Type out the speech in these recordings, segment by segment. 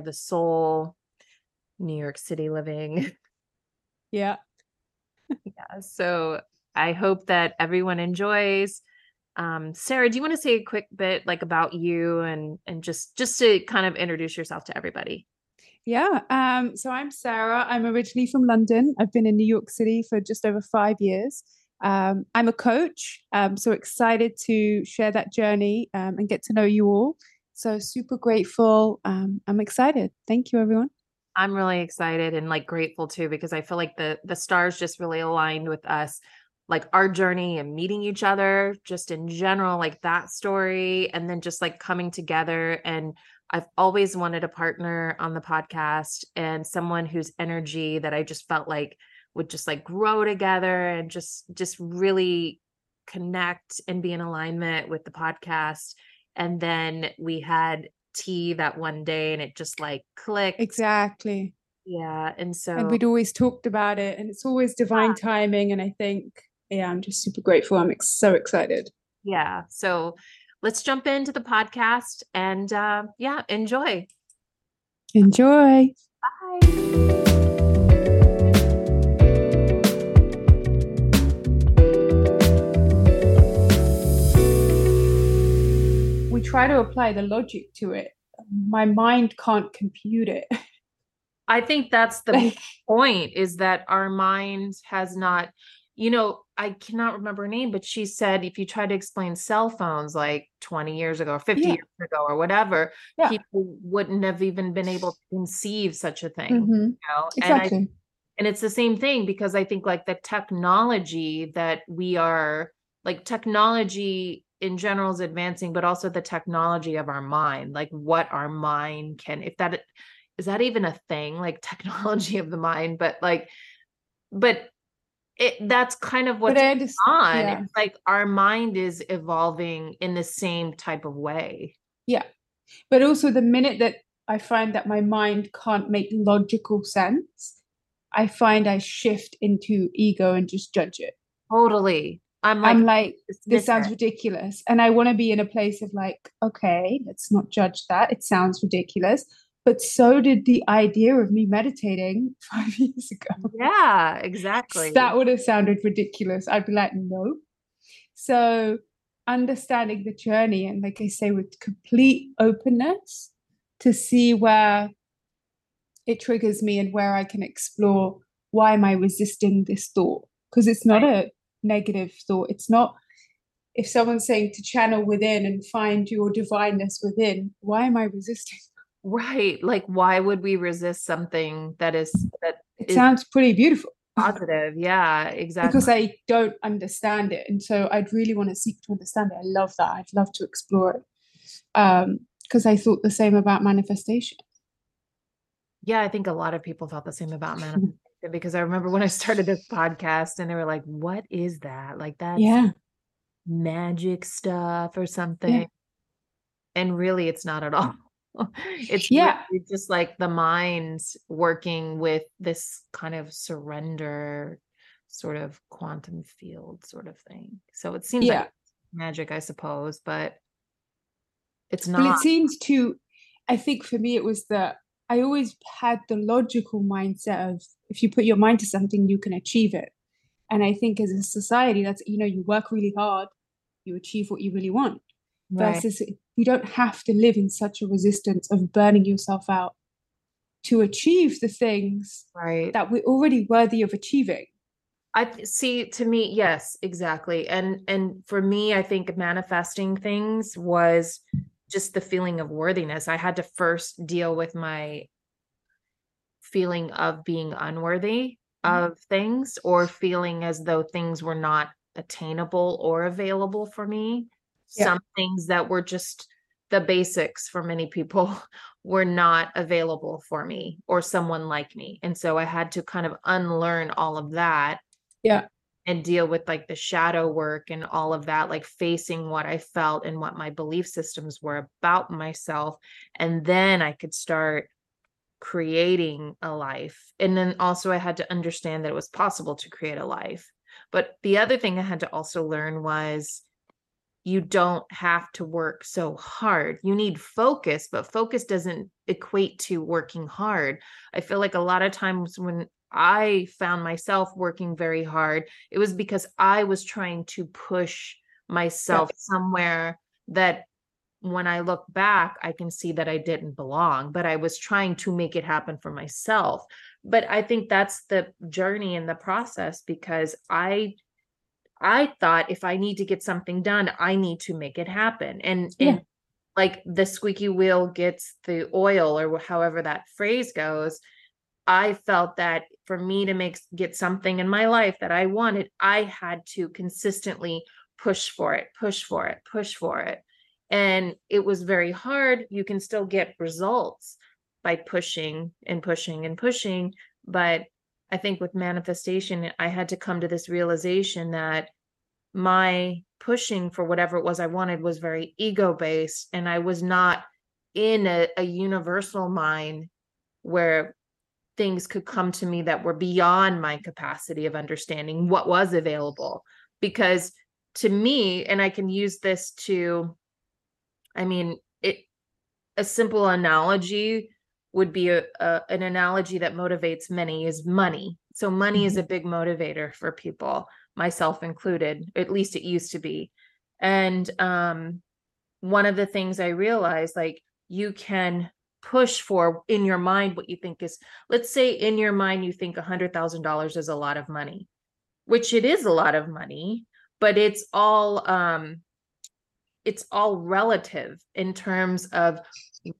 the soul, New York City living. Yeah. yeah. So I hope that everyone enjoys. Um, Sarah, do you want to say a quick bit like about you and and just just to kind of introduce yourself to everybody? Yeah. Um, so I'm Sarah. I'm originally from London. I've been in New York City for just over five years. Um, I'm a coach. Um, so excited to share that journey um, and get to know you all. So super grateful. Um, I'm excited. Thank you, everyone. I'm really excited and like grateful too because I feel like the the stars just really aligned with us like our journey and meeting each other just in general like that story and then just like coming together and I've always wanted a partner on the podcast and someone whose energy that I just felt like would just like grow together and just just really connect and be in alignment with the podcast and then we had tea that one day and it just like clicked Exactly. yeah and so And we'd always talked about it, and it's always divine timing. And I think, yeah, I'm just super grateful. I'm ex- so excited. yeah so let's jump into the podcast and uh yeah enjoy Enjoy. bye try to apply the logic to it. My mind can't compute it. I think that's the point is that our mind has not you know i cannot remember her name but she said if you try to explain cell phones like 20 years ago or 50 Yeah. years ago or whatever Yeah. people wouldn't have even been able to conceive such a thing mhm, you know and i Exactly. and it's the same thing because i think like the technology that we are like technology in general is advancing but also the technology of our mind like what our mind can if that is that even a thing like technology of the mind but like but it that's kind of what's on Yeah. it's like our mind is evolving in the same type of way Yeah. But also, the minute that I find that my mind can't make logical sense, I find I shift into ego and just judge it. totally i'm like I'm like, this sounds it. ridiculous. And I want to be in a place of like, okay, let's not judge that. It sounds ridiculous. But so did the idea of me meditating five years ago. yeah exactly That would have sounded ridiculous. I'd be like, no. So understanding the journey and like I say, with complete openness to see where it triggers me and where I can explore why am I resisting this thought? Because it's not a negative thought. It's not if someone's saying to channel within and find your divineness within, why am I resisting? Right. Like, why would we resist something that is that It is sounds pretty beautiful. positive? Yeah, exactly. because I don't understand it. And so I'd really want to seek to understand it. I love that. I'd love to explore it. Um, because I thought the same about manifestation. yeah, I think a lot of people felt the same about manifestation because I remember when I started this podcast and they were like, "What is that? Like that's Yeah. magic stuff or something?" And really, it's not at all. It's Yeah. really just like the mind working with this kind of surrender, sort of quantum field sort of thing. So it seems Yeah. like magic, I suppose, but it's Well, not. it seems to, I think for me, it was that I always had the logical mindset of if you put your mind to something, you can achieve it. And I think as a society, that's, you know, you work really hard, you achieve what you really want. Right. Versus you don't have to live in such a resistance of burning yourself out to achieve the things Right. that we're already worthy of achieving. I see to me, yes, exactly. And and for me, I think manifesting things was just the feeling of worthiness. I had to first deal with my feeling of being unworthy Mhm. of things or feeling as though things were not attainable or available for me. Yeah. Some things that were just the basics for many people were not available for me or someone like me. And so I had to kind of unlearn all of that Yeah. And deal with like the shadow work and all of that, like facing what I felt and what my belief systems were about myself. And then I could start creating a life. And then also, I had to understand that it was possible to create a life. But the other thing I had to also learn was you don't have to work so hard. You need focus, but focus doesn't equate to working hard. I feel like a lot of times when I found myself working very hard, it was because I was trying to push myself somewhere that when I look back, I can see that I didn't belong, but I was trying to make it happen for myself. But I think that's the journey and the process because I I thought if I need to get something done, I need to make it happen. And, yeah. and like the squeaky wheel gets the oil or however that phrase goes. I felt that for me to make get something in my life that I wanted, I had to consistently push for it, push for it, push for it. And it was very hard. You can still get results by pushing and pushing and pushing, but I think with manifestation, I had to come to this realization that my pushing for whatever it was I wanted was very ego based, and I was not in a, a universal mind where things could come to me that were beyond my capacity of understanding what was available. Because to me, and I can use this to, I mean, it a simple analogy would be a, a, an analogy that motivates many is money. So money mm-hmm. is a big motivator for people, myself included. At least it used to be. And um one of the things I realized like you can push for in your mind what you think is let's say in your mind you think a hundred thousand dollars is a lot of money which it is a lot of money but it's all um it's all relative in terms of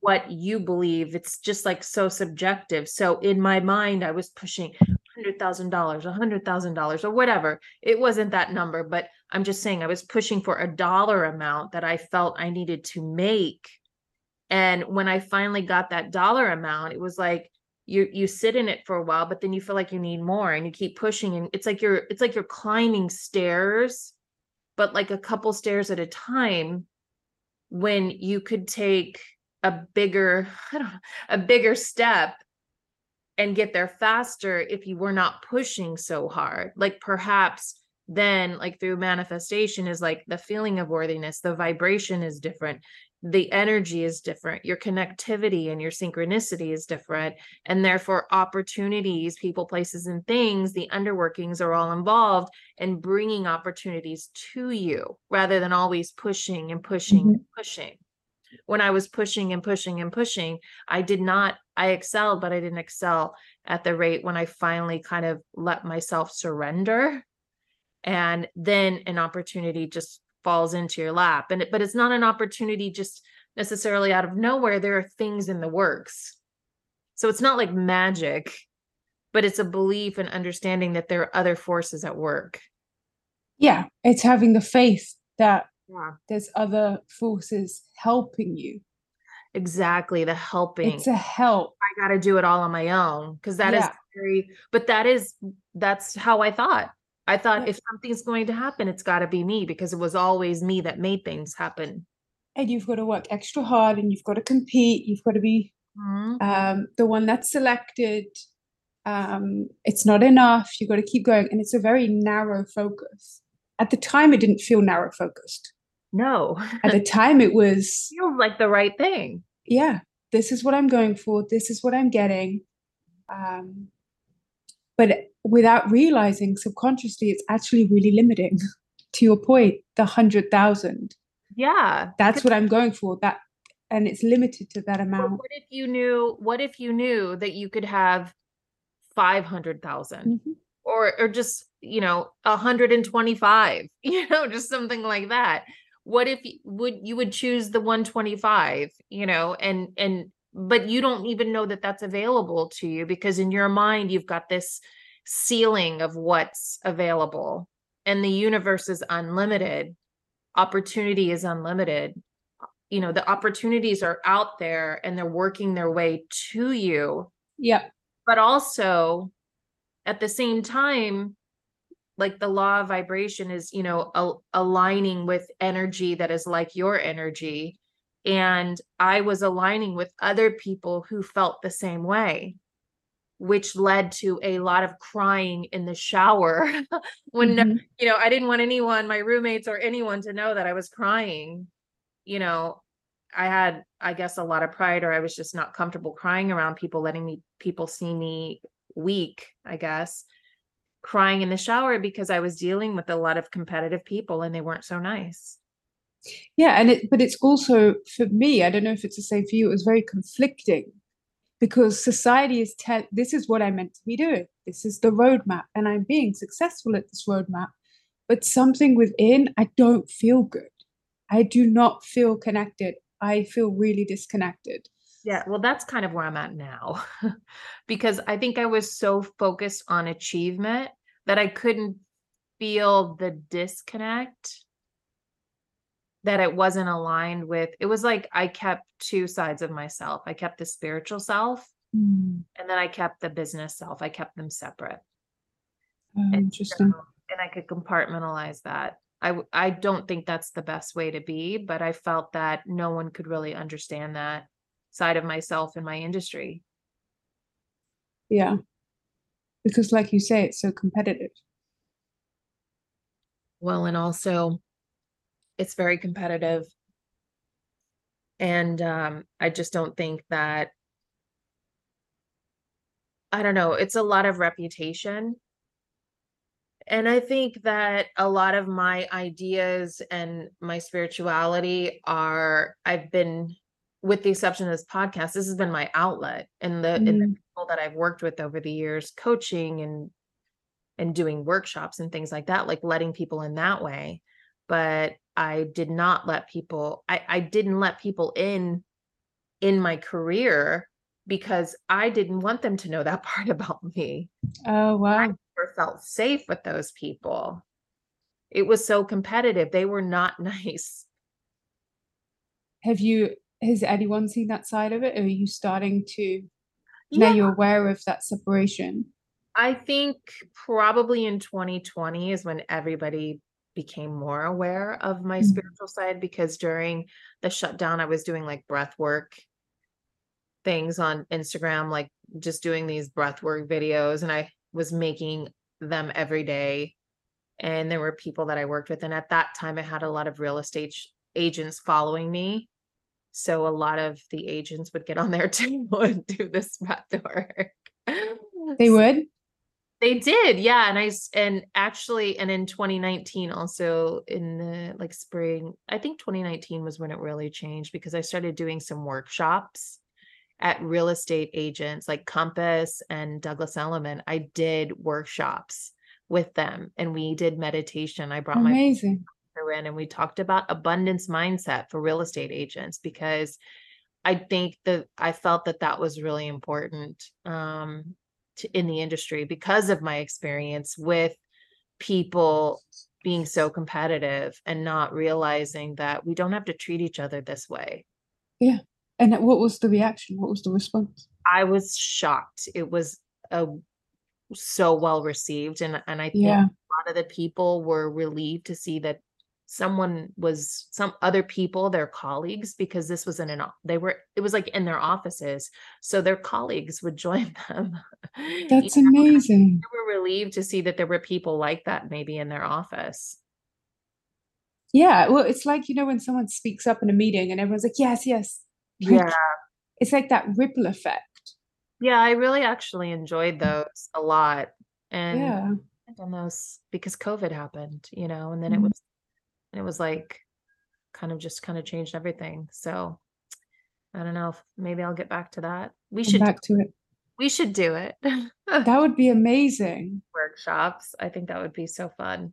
what you believe. It's just like so subjective. So in my mind, I was pushing hundred thousand dollars, a hundred thousand dollars, or whatever. It wasn't that number, but I'm just saying I was pushing for a dollar amount that I felt I needed to make. And when I finally got that dollar amount, it was like you you sit in it for a while, but then you feel like you need more and you keep pushing. And it's like you're it's like you're climbing stairs, but like a couple stairs at a time when you could take a bigger I don't know, a bigger step and get there faster if you were not pushing so hard like perhaps then like through manifestation is like the feeling of worthiness the vibration is different the energy is different your connectivity and your synchronicity is different and therefore opportunities people places and things the underworkings are all involved in bringing opportunities to you rather than always pushing and pushing mm-hmm. and pushing when I was pushing and pushing and pushing, I did not, I excelled, but I didn't excel at the rate when I finally kind of let myself surrender. And then an opportunity just falls into your lap. And it, but it's not an opportunity just necessarily out of nowhere. There are things in the works. So it's not like magic, but it's a belief and understanding that there are other forces at work. Yeah, it's having the faith that yeah. there's other forces helping you exactly the helping it's a help i got to do it all on my own because that yeah. is very but that is that's how i thought i thought if something's going to happen it's got to be me because it was always me that made things happen and you've got to work extra hard and you've got to compete you've got to be mm-hmm. um, the one that's selected um, it's not enough you've got to keep going and it's a very narrow focus at the time it didn't feel narrow focused no. At the time, it was. Feels like the right thing. Yeah. This is what I'm going for. This is what I'm getting. Um, but without realizing subconsciously, it's actually really limiting. to your point, the hundred thousand. Yeah. That's what I'm going for. That and it's limited to that amount. What if you knew what if you knew that you could have 500,000 mm-hmm. or or just, you know, 125, you know, just something like that what if you would you would choose the 125 you know and and but you don't even know that that's available to you because in your mind you've got this ceiling of what's available and the universe is unlimited. Opportunity is unlimited. You know the opportunities are out there and they're working their way to you. Yeah but also at the same time like the law of vibration is you know al- aligning with energy that is like your energy and i was aligning with other people who felt the same way which led to a lot of crying in the shower when Mhm. you know i didn't want anyone my roommates or anyone to know that i was crying you know i had i guess a lot of pride or i was just not comfortable crying around people letting me people see me weak i guess crying in the shower because i was dealing with a lot of competitive people and they weren't so nice Yeah, and it but it's also for me, I don't know if it's the same for you, it was very conflicting because society is tell this is what I'm meant to be doing. This is the roadmap, and I'm being successful at this roadmap. But something within, I don't feel good. I do not feel connected. I feel really disconnected. Yeah, well, that's kind of where I'm at now because I think I was so focused on achievement that I couldn't feel the disconnect that it wasn't aligned with. It was like I kept two sides of myself. I kept the spiritual self Mm, and then I kept the business self. I kept them separate. oh, interesting. so- and I could compartmentalize that. i i don't think that's the best way to be, but I felt that no one could really understand that side of myself in my industry. Yeah. Because like you say, it's so competitive. Well, and also it's very competitive. And um, I just don't think that, I don't know, it's a lot of reputation. And I think that a lot of my ideas and my spirituality are, I've been, with the exception of this podcast, this has been my outlet and the, and the Mm, people that I've worked with over the years, coaching and and doing workshops and things like that, like letting people in that way. But I did not let people, I, I didn't let people in in my career because I didn't want them to know that part about me. Oh, wow. Or felt safe with those people. It was so competitive. They were not nice. Have you, has anyone seen that side of it? Or are you starting to, now you're aware of that separation? I think probably in 2020 is when everybody became more aware of my Mhm. spiritual side because during the shutdown, I was doing like breath work things on Instagram, like just doing these breath work videos, and I was making them every day. And there were people that I worked with. And at that time, I had a lot of real estate agents following me. So a lot of the agents would get on there too and do this breath work. They would? They did, yeah. And I and actually, and in 2019, also in the like spring, I think 2019 was when it really changed because I started doing some workshops at real estate agents like Compass and Douglas Elliman. I did workshops with them and we did meditation. I brought my Amazing. her in and we talked about abundance mindset for real estate agents because I think that I felt that that was really important um, to, in the industry because of my experience with people being so competitive and not realizing that we don't have to treat each other this way. Yeah. And what was the reaction? What was the response? I was shocked. It was a so well received and and I think Yeah. a lot of the people were relieved to see that someone was some other people their colleagues because this was in an they were it was like in their offices so their colleagues would join them You That's know, amazing. they were relieved to see that there were people like that maybe in their office Yeah. Well, it's like, you know, when someone speaks up in a meeting and everyone's like, yes, yes. Yeah It's like that ripple effect. yeah i really actually enjoyed those a lot and Yeah. I've those because covid happened you know and then it Mhm. Was it was like kind of just kind of changed everything so i don't know if maybe i'll get back to that we Come should back to it. we should do it That would be amazing. workshops i think that would be so fun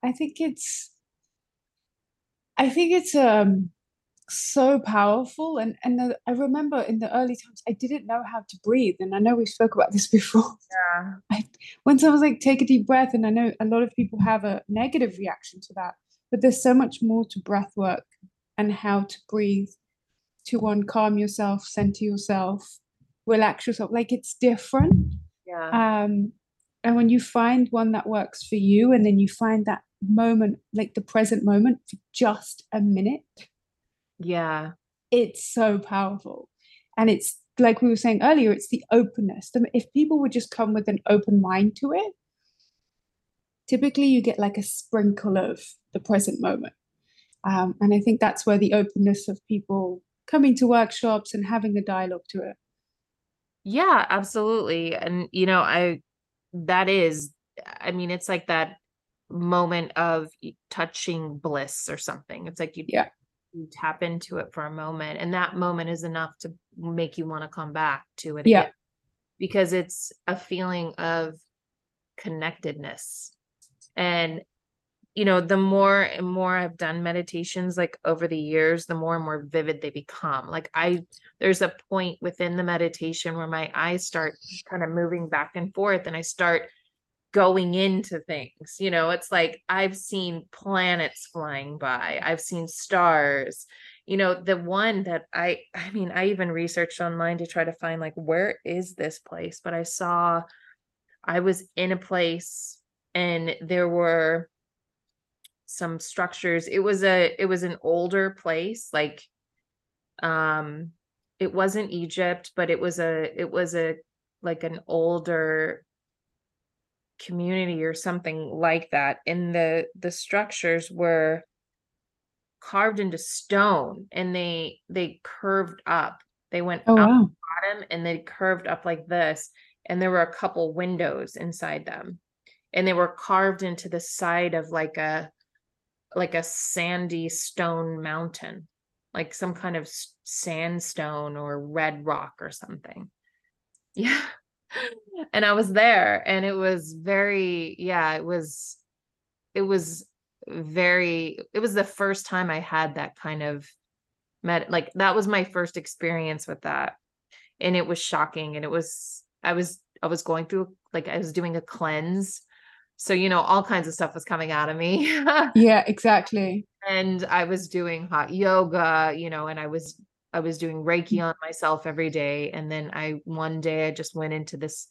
I think it's I think it's um so powerful and and I remember in the early times I didn't know how to breathe and I know we spoke about this before. yeah. I when someone's like take a deep breath and I know a lot of people have a negative reaction to that but there's so much more to breath work and how to breathe to one calm yourself center yourself relax yourself like it's different. Yeah. Um and when you find one that works for you and then you find that moment like the present moment for just a minute yeah it's so powerful and it's like we were saying earlier, it's the openness. If people would just come with an open mind to it, typically you get like a sprinkle of the present moment. Um, and I think that's where the openness of people coming to workshops and having a dialogue to it. Yeah, absolutely. And, you know, I, that is, I mean, it's like that moment of touching bliss or something. It's like you, yeah. You tap into it for a moment, and that moment is enough to make you want to come back to it. Yeah. Again, because it's a feeling of connectedness. And you know, the more and more I've done meditations like over the years, the more and more vivid they become. Like I there's a point within the meditation where my eyes start kind of moving back and forth and I start going into things. You know, it's like I've seen planets flying by. I've seen stars. You know, the one that I I mean, I even researched online to try to find like where is this place, but I saw I was in a place and there were some structures it was a it was an older place like um it wasn't egypt but it was a it was a like an older community or something like that and the the structures were carved into stone and they they curved up they went oh, up wow. the bottom and they curved up like this and there were a couple windows inside them and they were carved into the side of like a like a sandy stone mountain, like some kind of sandstone or red rock or something. Yeah. And I was there and it was very, yeah, it was, it was very, it was the first time I had that kind of met, like that was my first experience with that. And it was shocking. And it was, I was, I was going through, like, I was doing a cleanse so, you know, all kinds of stuff was coming out of me. yeah, exactly. And I was doing hot yoga, you know, and I was I was doing Reiki on myself every day. And then I one day I just went into this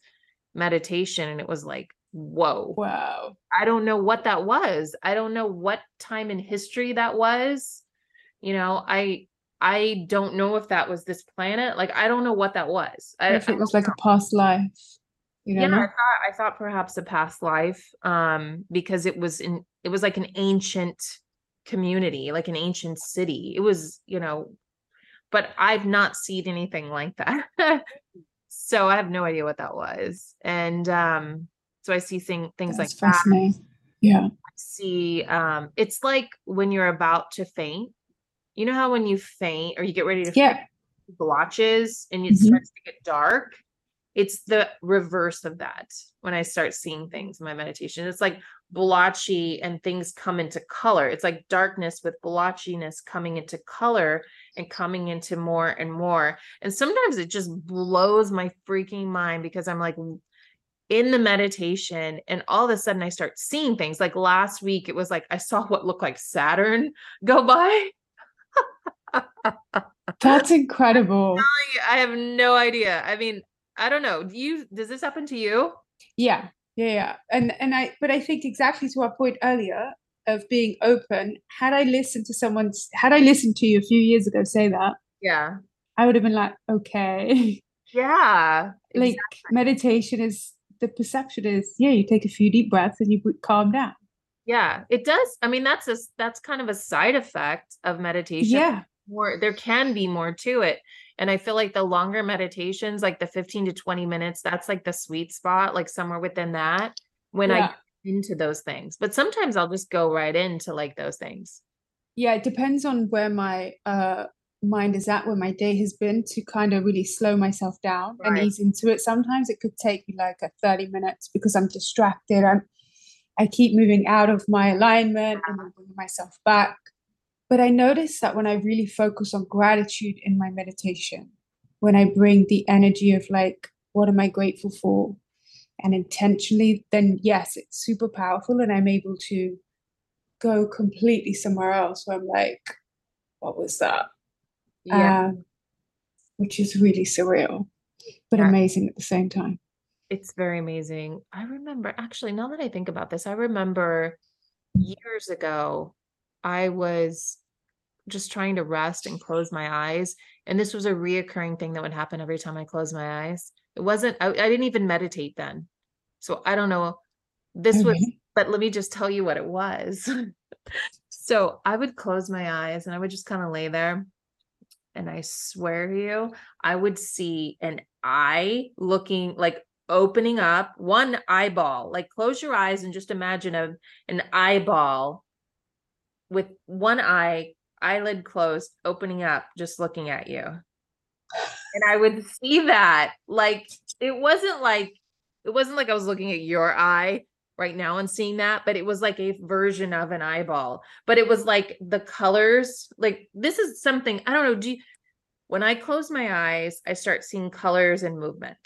meditation and it was like, whoa. Wow. I don't know what that was. I don't know what time in history that was. You know, I I don't know if that was this planet. Like I don't know what that was. I, if it was like know. a past life. You know? Yeah, I thought I thought perhaps a past life, um, because it was in it was like an ancient community, like an ancient city. It was, you know, but I've not seen anything like that. so I have no idea what that was. And um, so I see thing, things That's like that. Yeah. I see um it's like when you're about to faint. You know how when you faint or you get ready to yeah. faint, blotches and it mm-hmm. starts to get dark it's the reverse of that when I start seeing things in my meditation. It's like blotchy and things come into color. It's like darkness with blotchiness coming into color and coming into more and more. And sometimes it just blows my freaking mind because I'm like in the meditation and all of a sudden I start seeing things. Like last week, it was like I saw what looked like Saturn go by. That's incredible. I have no idea. I mean, I don't know. Do you does this happen to you? Yeah. Yeah, yeah. And and I but I think exactly to our point earlier of being open, had I listened to someone's had I listened to you a few years ago say that, yeah. I would have been like, okay. Yeah. Like exactly. meditation is the perception is, yeah, you take a few deep breaths and you calm down. Yeah, it does. I mean, that's a that's kind of a side effect of meditation. Yeah. More there can be more to it. And I feel like the longer meditations, like the 15 to 20 minutes, that's like the sweet spot, like somewhere within that when yeah. I into those things. But sometimes I'll just go right into like those things. Yeah, it depends on where my uh mind is at, where my day has been to kind of really slow myself down right. and ease into it. Sometimes it could take me like a 30 minutes because I'm distracted. I'm I keep moving out of my alignment and bringing myself back. But I notice that when I really focus on gratitude in my meditation, when I bring the energy of like, what am I grateful for? And intentionally, then yes, it's super powerful. And I'm able to go completely somewhere else where I'm like, what was that? Yeah. Um, which is really surreal, but yeah. amazing at the same time. It's very amazing. I remember, actually, now that I think about this, I remember years ago I was just trying to rest and close my eyes. And this was a reoccurring thing that would happen every time I closed my eyes. It wasn't, I, I didn't even meditate then. So I don't know. This was, mm-hmm. but let me just tell you what it was. so I would close my eyes and I would just kind of lay there. And I swear to you, I would see an eye looking like opening up one eyeball. Like close your eyes and just imagine a, an eyeball with one eye, eyelid closed, opening up, just looking at you. And I would see that. Like it wasn't like it wasn't like I was looking at your eye right now and seeing that, but it was like a version of an eyeball. But it was like the colors, like this is something I don't know. Do you, when I close my eyes, I start seeing colors and movement.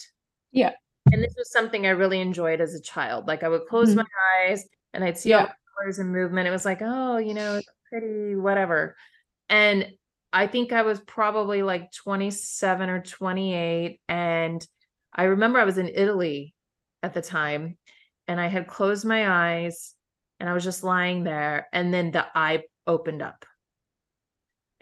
Yeah. And this was something I really enjoyed as a child. Like I would close Mhm. my eyes and I'd see all Yeah. the colors and movement. It was like, oh, you know, it's pretty, whatever. And I think I was probably like 27 or 28. And I remember I was in Italy at the time and I had closed my eyes and I was just lying there. And then the eye opened up.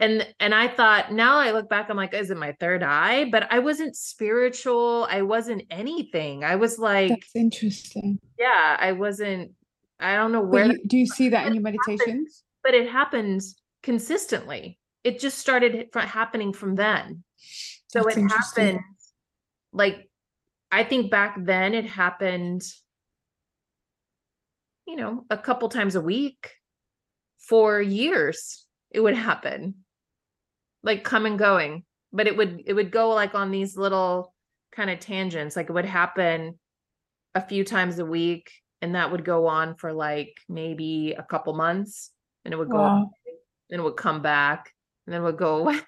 And and I thought now I look back, I'm like, is it my third eye? But I wasn't spiritual. I wasn't anything. I was like, That's interesting. yeah, I wasn't, I don't know where you, do you see that in your meditations? but it happens consistently. It just started happening from then. So That's it happened like I think back then it happened, you know, a couple times a week for years. It would happen like come and going, but it would it would go like on these little kind of tangents. Like it would happen a few times a week, and that would go on for like maybe a couple months, and it would go Wow. then it would come back and then would go away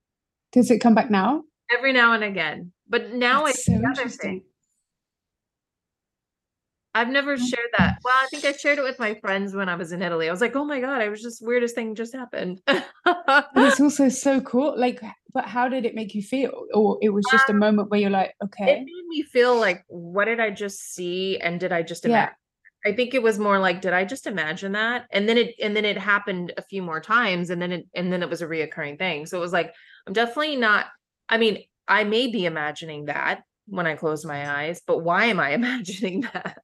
Does it come back now? every now and again. But now That's it's so the other interesting. thing. I've never shared that. Well, I think I shared it with my friends when I was in Italy. I was like, oh my God, I was just weirdest thing just happened. It's also so cool. Like, but how did it make you feel? Or it was just a um, moment where you're like, "Okay." it made me feel like, what did I just see? And did I just imagine? I think it was more like, did I just imagine that? And then it and then it happened a few more times, and then it and then it was a reoccurring thing. So it was like, I'm definitely not. I mean, I may be imagining that when I close my eyes, but why am I imagining that?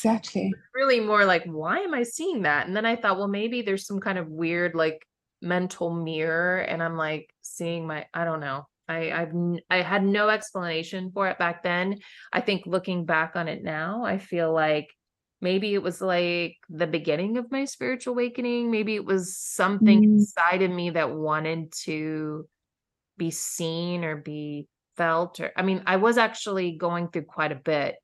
exactly. really more like why am i seeing that and then i thought well maybe there's some kind of weird like mental mirror and i'm like seeing my i don't know i i've I had no explanation for it back then i think looking back on it now i feel like maybe it was like the beginning of my spiritual awakening. Maybe it was something Mm. inside of me that wanted to be seen or be felt or i mean i was actually going through quite a bit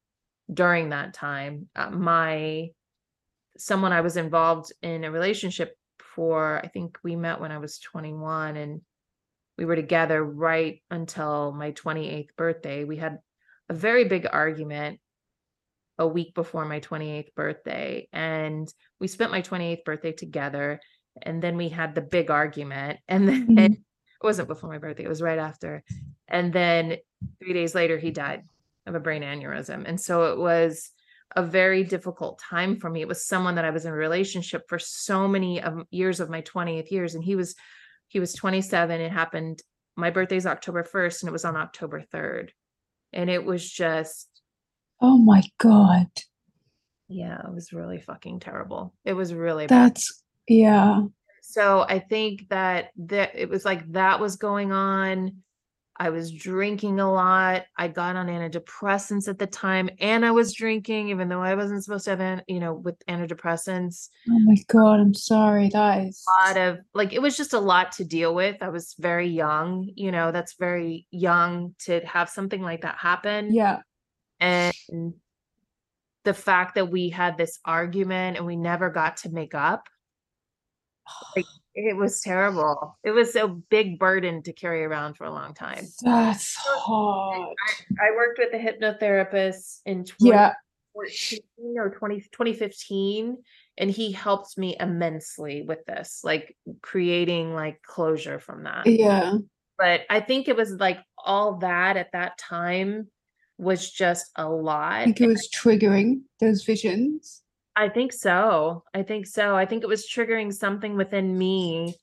during that time. Uh, my someone i was involved in a relationship for i think we met when i was 21 and we were together right until my 28th birthday. We had a very big argument a week before my 28th birthday and we spent my 28th birthday together and then we had the big argument and then Mhm. it wasn't before my birthday it was right after and then 3 days later he died of a brain aneurysm and so it was a very difficult time for me it was someone that i was in a relationship for so many of years of my 20th years and he was he was 27 it happened my birthday's october 1st and it was on october 3rd and it was just Oh my God. yeah it was really fucking terrible it was really bad That's, yeah. so i think that that it was like that was going on i was drinking a lot i got on antidepressants at the time and i was drinking even though i wasn't supposed to have an, you know with antidepressants Oh my God. I'm sorry. That is. a lot of like it was just a lot to deal with i was very young you know that's very young to have something like that happen Yeah. And the fact that we had this argument and we never got to make up like it was terrible it was a big burden to carry around for a long time That's hard. i worked with a hypnotherapist in Yeah. or 20, 2015 and he helped me immensely with this like creating like closure from that Yeah. but i think it was like all that at that time was just a lot I think it was triggering those visions. I think so. I think so. I think it was triggering something within me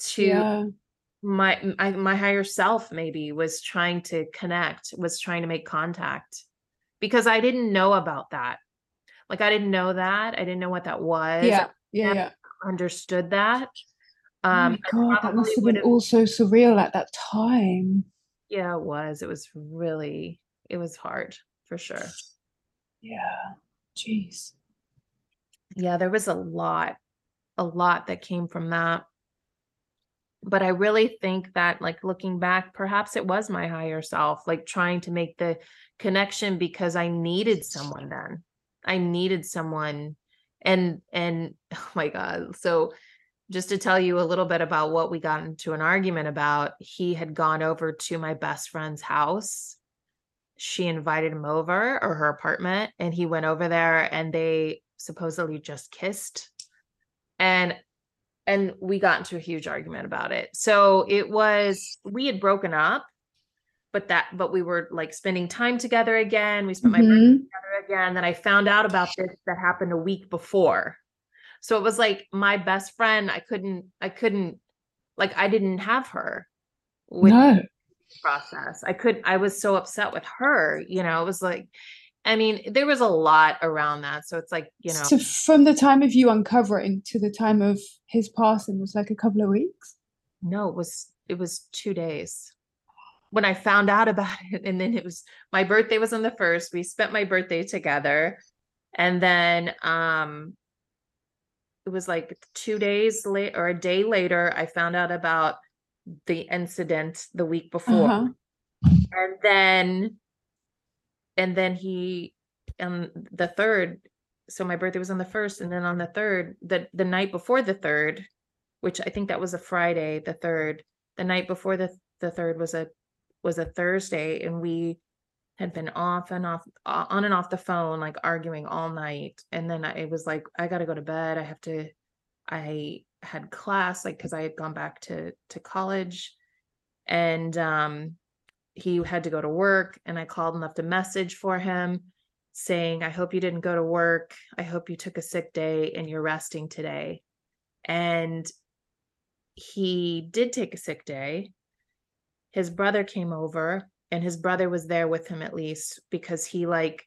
to Yeah. my I, my higher self maybe was trying to connect was trying to make contact because i didn't know about that like i didn't know that i didn't know what that was yeah yeah yeah understood that um oh god that must have been also surreal at that time yeah it was it was really it was hard for sure yeah jeez yeah there was a lot a lot that came from that but I really think that like looking back, perhaps it was my higher self, like trying to make the connection because I needed someone then. I needed someone and and oh my god. So just to tell you a little bit about what we got into an argument about, he had gone over to my best friend's house. She invited him over or her apartment and he went over there and they supposedly just kissed. And and we got into a huge argument about it. So it was we had broken up, but that but we were like spending time together again. We spent mm-hmm. my birthday mm-hmm. together again. Then I found out about this that happened a week before. So it was like my best friend. I couldn't. I couldn't. Like I didn't have her. With no. Process. I couldn't, I was so upset with her. You know, it was like I mean, there was a lot around that. So it's like, you know. So from the time of you uncovering to the time of his passing was like a couple of weeks? No, it was it was two days. When I found out about it, and then it was my birthday was on the first. We spent my birthday together. And then um it was like two days late or a day later, I found out about the incident the week before. Uh-huh. And then and then he on the third so my birthday was on the first and then on the third the the night before the third which i think that was a friday the third the night before the the third was a was a thursday and we had been off and off on and off the phone like arguing all night and then i was like i gotta go to bed i have to i had class like because i had gone back to to college and um he had to go to work and I called and left a message for him saying, I hope you didn't go to work. I hope you took a sick day and you're resting today. And he did take a sick day. His brother came over and his brother was there with him at least because he like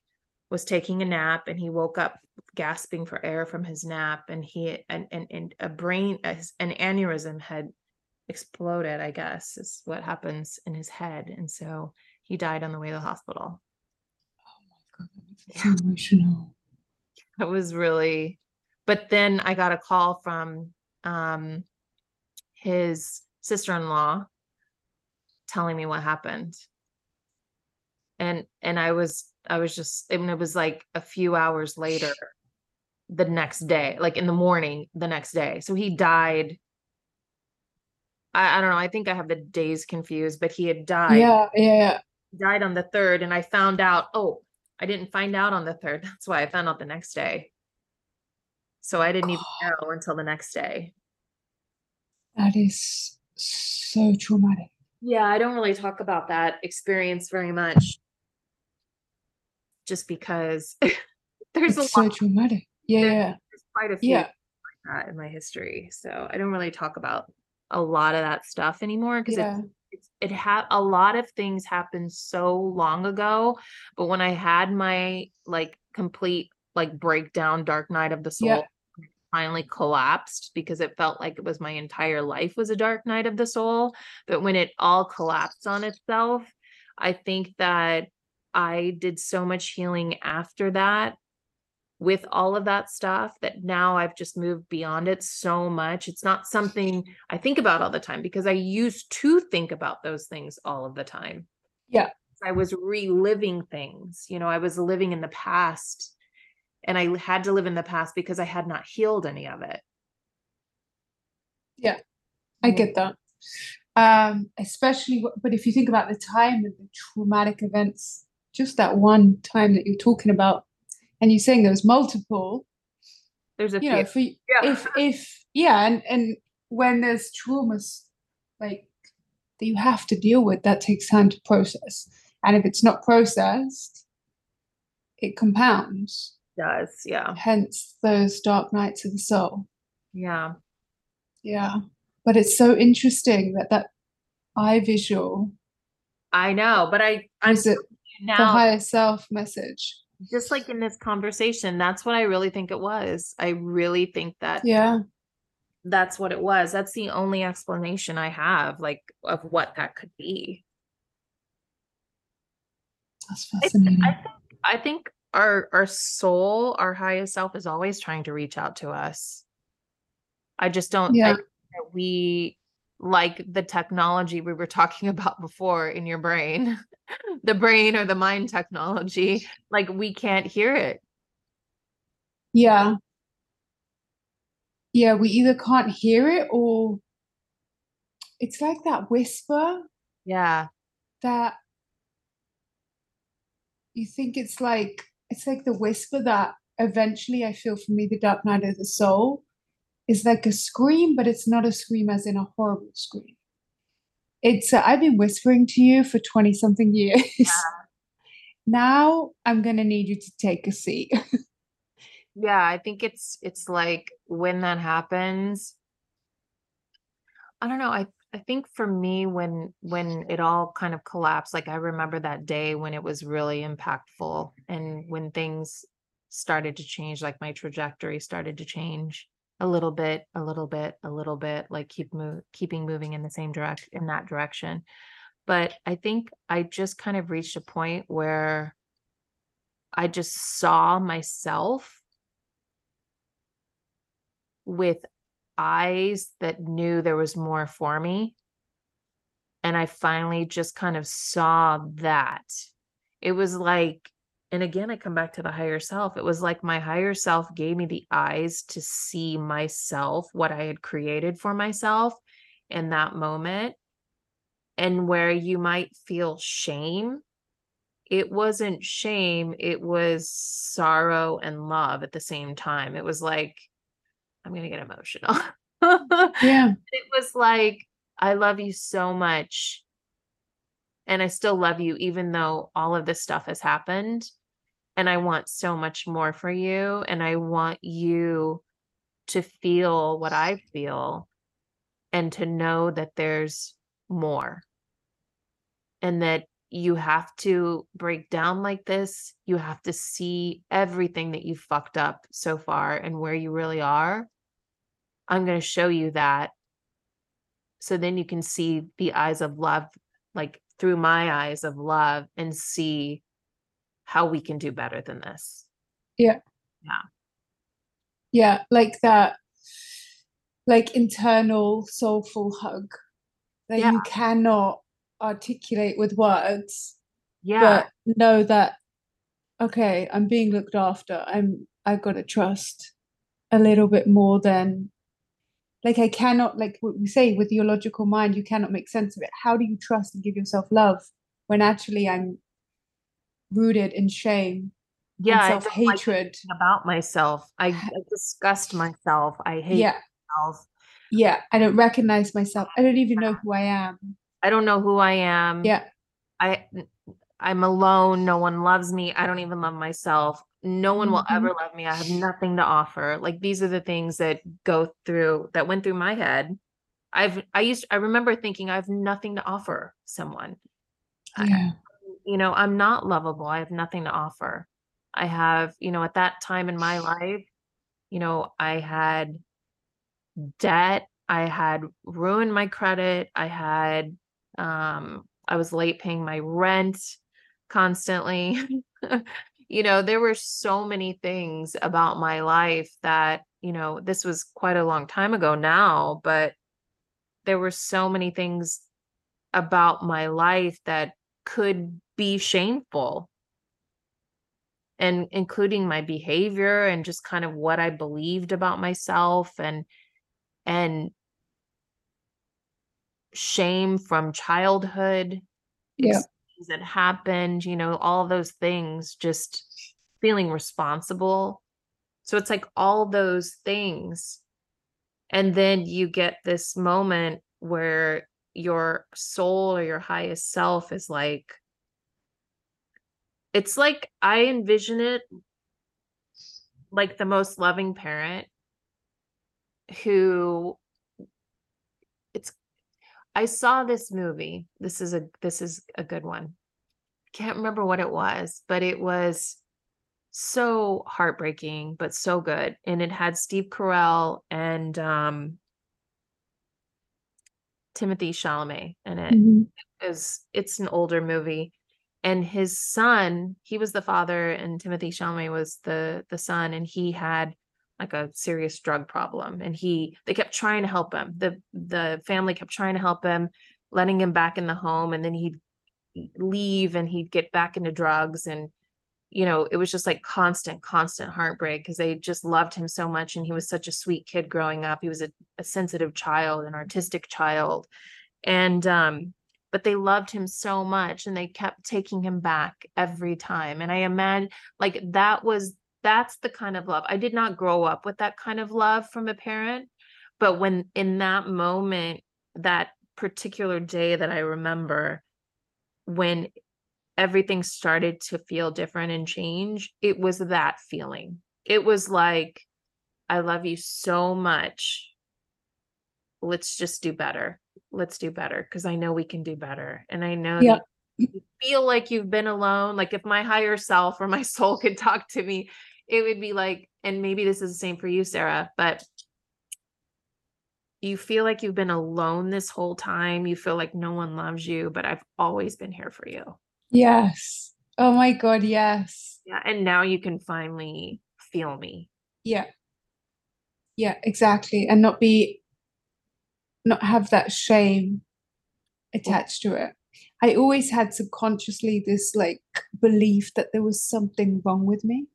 was taking a nap and he woke up gasping for air from his nap and he and and, and a brain an aneurysm had exploded, I guess, is what happens in his head. And so he died on the way to the hospital. Oh my God, that makes emotional. It was really, but then I got a call from um, his sister in law telling me what happened. And and I was I was just I mean it was like a few hours later the next day, like in the morning the next day. So he died I, I don't know. I think I have the days confused, but he had died. Yeah, yeah. Died on the third, and I found out. Oh, I didn't find out on the third. That's why I found out the next day. So I didn't even know until the next day. That is so traumatic. Yeah, I don't really talk about that experience very much. Just because there's it's a so lot. traumatic. Yeah, there's, there's quite a few yeah. like that in my history. So I don't really talk about a lot of that stuff anymore because yeah. it's it's it had a lot of things happened so long ago but when i had my like complete like breakdown dark night of the soul yeah. finally collapsed because it felt like it was my entire life was a dark night of the soul but when it all collapsed on itself i think that i did so much healing after that with all of that stuff that now I've just moved beyond it so much. It's not something I think about all the time because I used to think about those things all of the time. Yeah. I was reliving things. You know, I was living in the past and I had to live in the past because I had not healed any of it. Yeah. I get that. Um especially but if you think about the time of the traumatic events just that one time that you're talking about and you're saying there was multiple there's a you few. know for, yeah. if if yeah and and when there's traumas like that you have to deal with that takes time to process and if it's not processed it compounds it does yeah hence those dark nights of the soul yeah yeah but it's so interesting that that eye visual. I know, but I I'm it now the higher self message? just like in this conversation, that's what I really think it was. I really think that Yeah. that's what it was. That's the only explanation I have, like of what that could be. That's fascinating. I think I think our our soul, our highest self, is always trying to reach out to us. I just don't. Yeah. I, think that we like the technology we were talking about before in your brain, the brain or the mind technology. Like we can't hear it. Yeah. Yeah, we either can't hear it or it's like that whisper Yeah, that you think it's like it's like the whisper that eventually I feel for me the dark night of the soul is like a scream, but it's not a scream as in a horrible scream. It's uh, I've been whispering to you for 20 something years. Now I'm gonna need you to take a seat. yeah. I think it's it's like when that happens. I don't know. I I think for me when when it all kind of collapsed, like I remember that day when it was really impactful and when things started to change, like my trajectory started to change a little bit, a little bit, a little bit, like keep move keeping moving in the same direct in that direction. But I think I just kind of reached a point where I just saw myself with eyes that knew there was more for me. And I finally just kind of saw that. It was like, and again, I come back to the higher self. It was like my higher self gave me the eyes to see myself, what I had created for myself in that moment. And where you might feel shame, it wasn't shame, it was sorrow and love at the same time. It was like, I'm going to get emotional. Yeah. it was like i love you so much and i still love you even though all of this stuff has happened and i want so much more for you and i want you to feel what i feel and to know that there's more and that you have to break down like this you have to see everything that you fucked up so far and where you really are I'm going to show you that. So then you can see the eyes of love, like through my eyes of love, and see how we can do better than this. Yeah, Yeah. Yeah, like that, like internal soulful hug that Yeah. you cannot articulate with words, Yeah. but know that, okay, I'm being looked after. I'm, I've gotta trust a little bit more than, like, I cannot, like what we say with your logical mind, you cannot make sense of it. How do you trust and give yourself love when actually I'm rooted in shame yeah. And self-hatred? thinking about myself. I, I disgust myself. I hate Yeah, myself. yeah. I don't recognize myself. I don't even know who I am. I don't know who I am. Yeah. I I'm alone. No one loves me. I don't even love myself. No one will Mhm. ever love me. I have nothing to offer. Like these are the things that go through that went through my head. I've I used I remember thinking I have nothing to offer someone. I- Yeah. You know, I'm not lovable. I have nothing to offer. I have, you know, at that time in my life, you know, I had debt, I had ruined my credit, I had um I was late paying my rent constantly. you know, there were so many things about my life that, you know, this was quite a long time ago now, but there were so many things about my life that could be shameful and including my behavior and just kind of what I believed about myself and and shame from childhood Yeah. that happened, you know, all those things, just feeling responsible. So it's like all those things. And then you get this moment where your soul or your highest self is like, it's like I envision it like the most loving parent who it's I saw this movie. This is a this is a good one. Can't remember what it was, but it was so heartbreaking, but so good. And it had Steve Carell and um Timothée Chalamet in it. Mhm. Is it's an older movie. And his son, he was the father, and Timothée Chalamet was the the son, and he had like a serious drug problem. And he they kept trying to help him. The the family kept trying to help him, letting him back in the home, and then he'd leave and he'd get back into drugs and you know it was just like constant constant heartbreak because they just loved him so much and he was such a sweet kid growing up he was a, a sensitive child an artistic child and um but they loved him so much and they kept taking him back every time and i imagine like that was that's the kind of love i did not grow up with that kind of love from a parent but when in that moment that particular day that i remember when everything started to feel different and change, it was that feeling. It was like, I love you so much. Let's just do better. Let's do better because I know we can do better. And I know Yeah. you feel like you've been alone. Like if my higher self or my soul could talk to me, it would be like, and maybe this is the same for you, Sarah, but you feel like you've been alone this whole time. You feel like no one loves you, but I've always been here for you. Yes. Oh my God, yes. Yeah. And now you can finally feel me. Yeah. Yeah, exactly. And not be, not have that shame attached to it. I always had subconsciously this like belief that there was something wrong with me.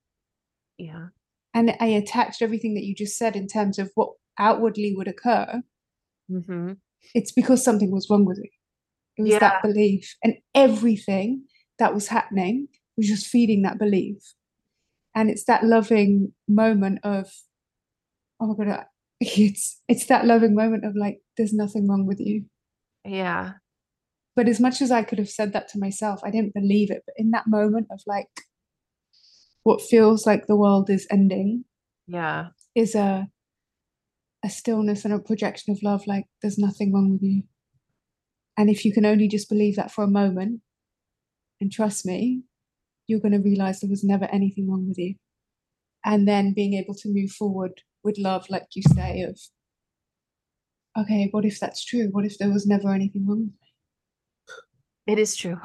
Yeah. And I attached everything that you just said in terms of what outwardly would occur. Mm-hmm. It's because something was wrong with me. It was that belief. And everything that was happening was just feeding that belief. And it's that loving moment of, oh my God, it's it's that loving moment of like, there's nothing wrong with you. Yeah. But as much as I could have said that to myself, I didn't believe it. But in that moment of like what feels like the world is ending Yeah. is a a stillness and a projection of love, like there's nothing wrong with you. And if you can only just believe that for a moment and trust me, you're going to realize there was never anything wrong with you. And then being able to move forward with love, like you say, of, okay, what if that's true? What if there was never anything wrong with me? It is true.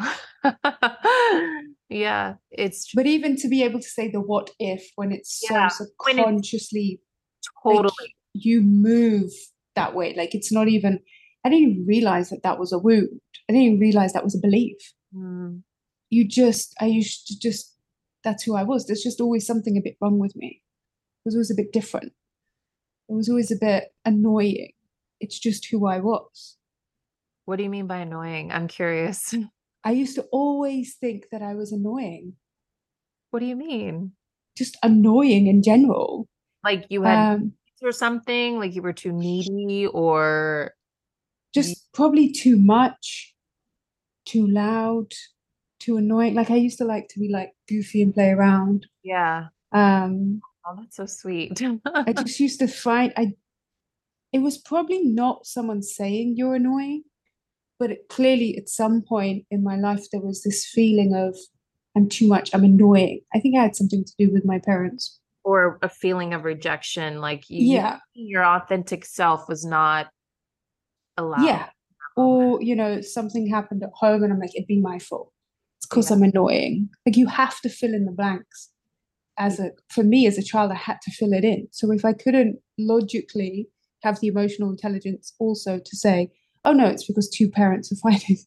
yeah. It's tr- But even to be able to say the what if when it's Yeah, so when it's- subconsciously like, totally. you move that way, like it's not even, I didn't even realize that that was a wound. I didn't even realize that was a belief. Mm, you just I used to just that's who I was. There's just always something a bit wrong with me. It was always a bit different. It was always a bit annoying. It's just who I was. what do you mean by annoying? I'm curious. I used to always think that I was annoying. what do you mean? Just annoying in general. Like you had Um or something? Like you were too needy or just probably too much, too loud, too annoying. Like I used to like to be like goofy and play around. yeah. Um Oh, that's so sweet. I just used to find I it was probably not someone saying you're annoying, but it, clearly at some point in my life there was this feeling of I'm too much, I'm annoying. I think I had something to do with my parents. or a feeling of rejection, like you, Yeah. your authentic self was not allowed. Yeah. Or, you know, something happened at home and I'm like, it'd be my fault. It's because Yeah. I'm annoying. Like you have to fill in the blanks. As a for me as a child, I had to fill it in. So if I couldn't logically have the emotional intelligence also to say, oh no, it's because two parents are fighting.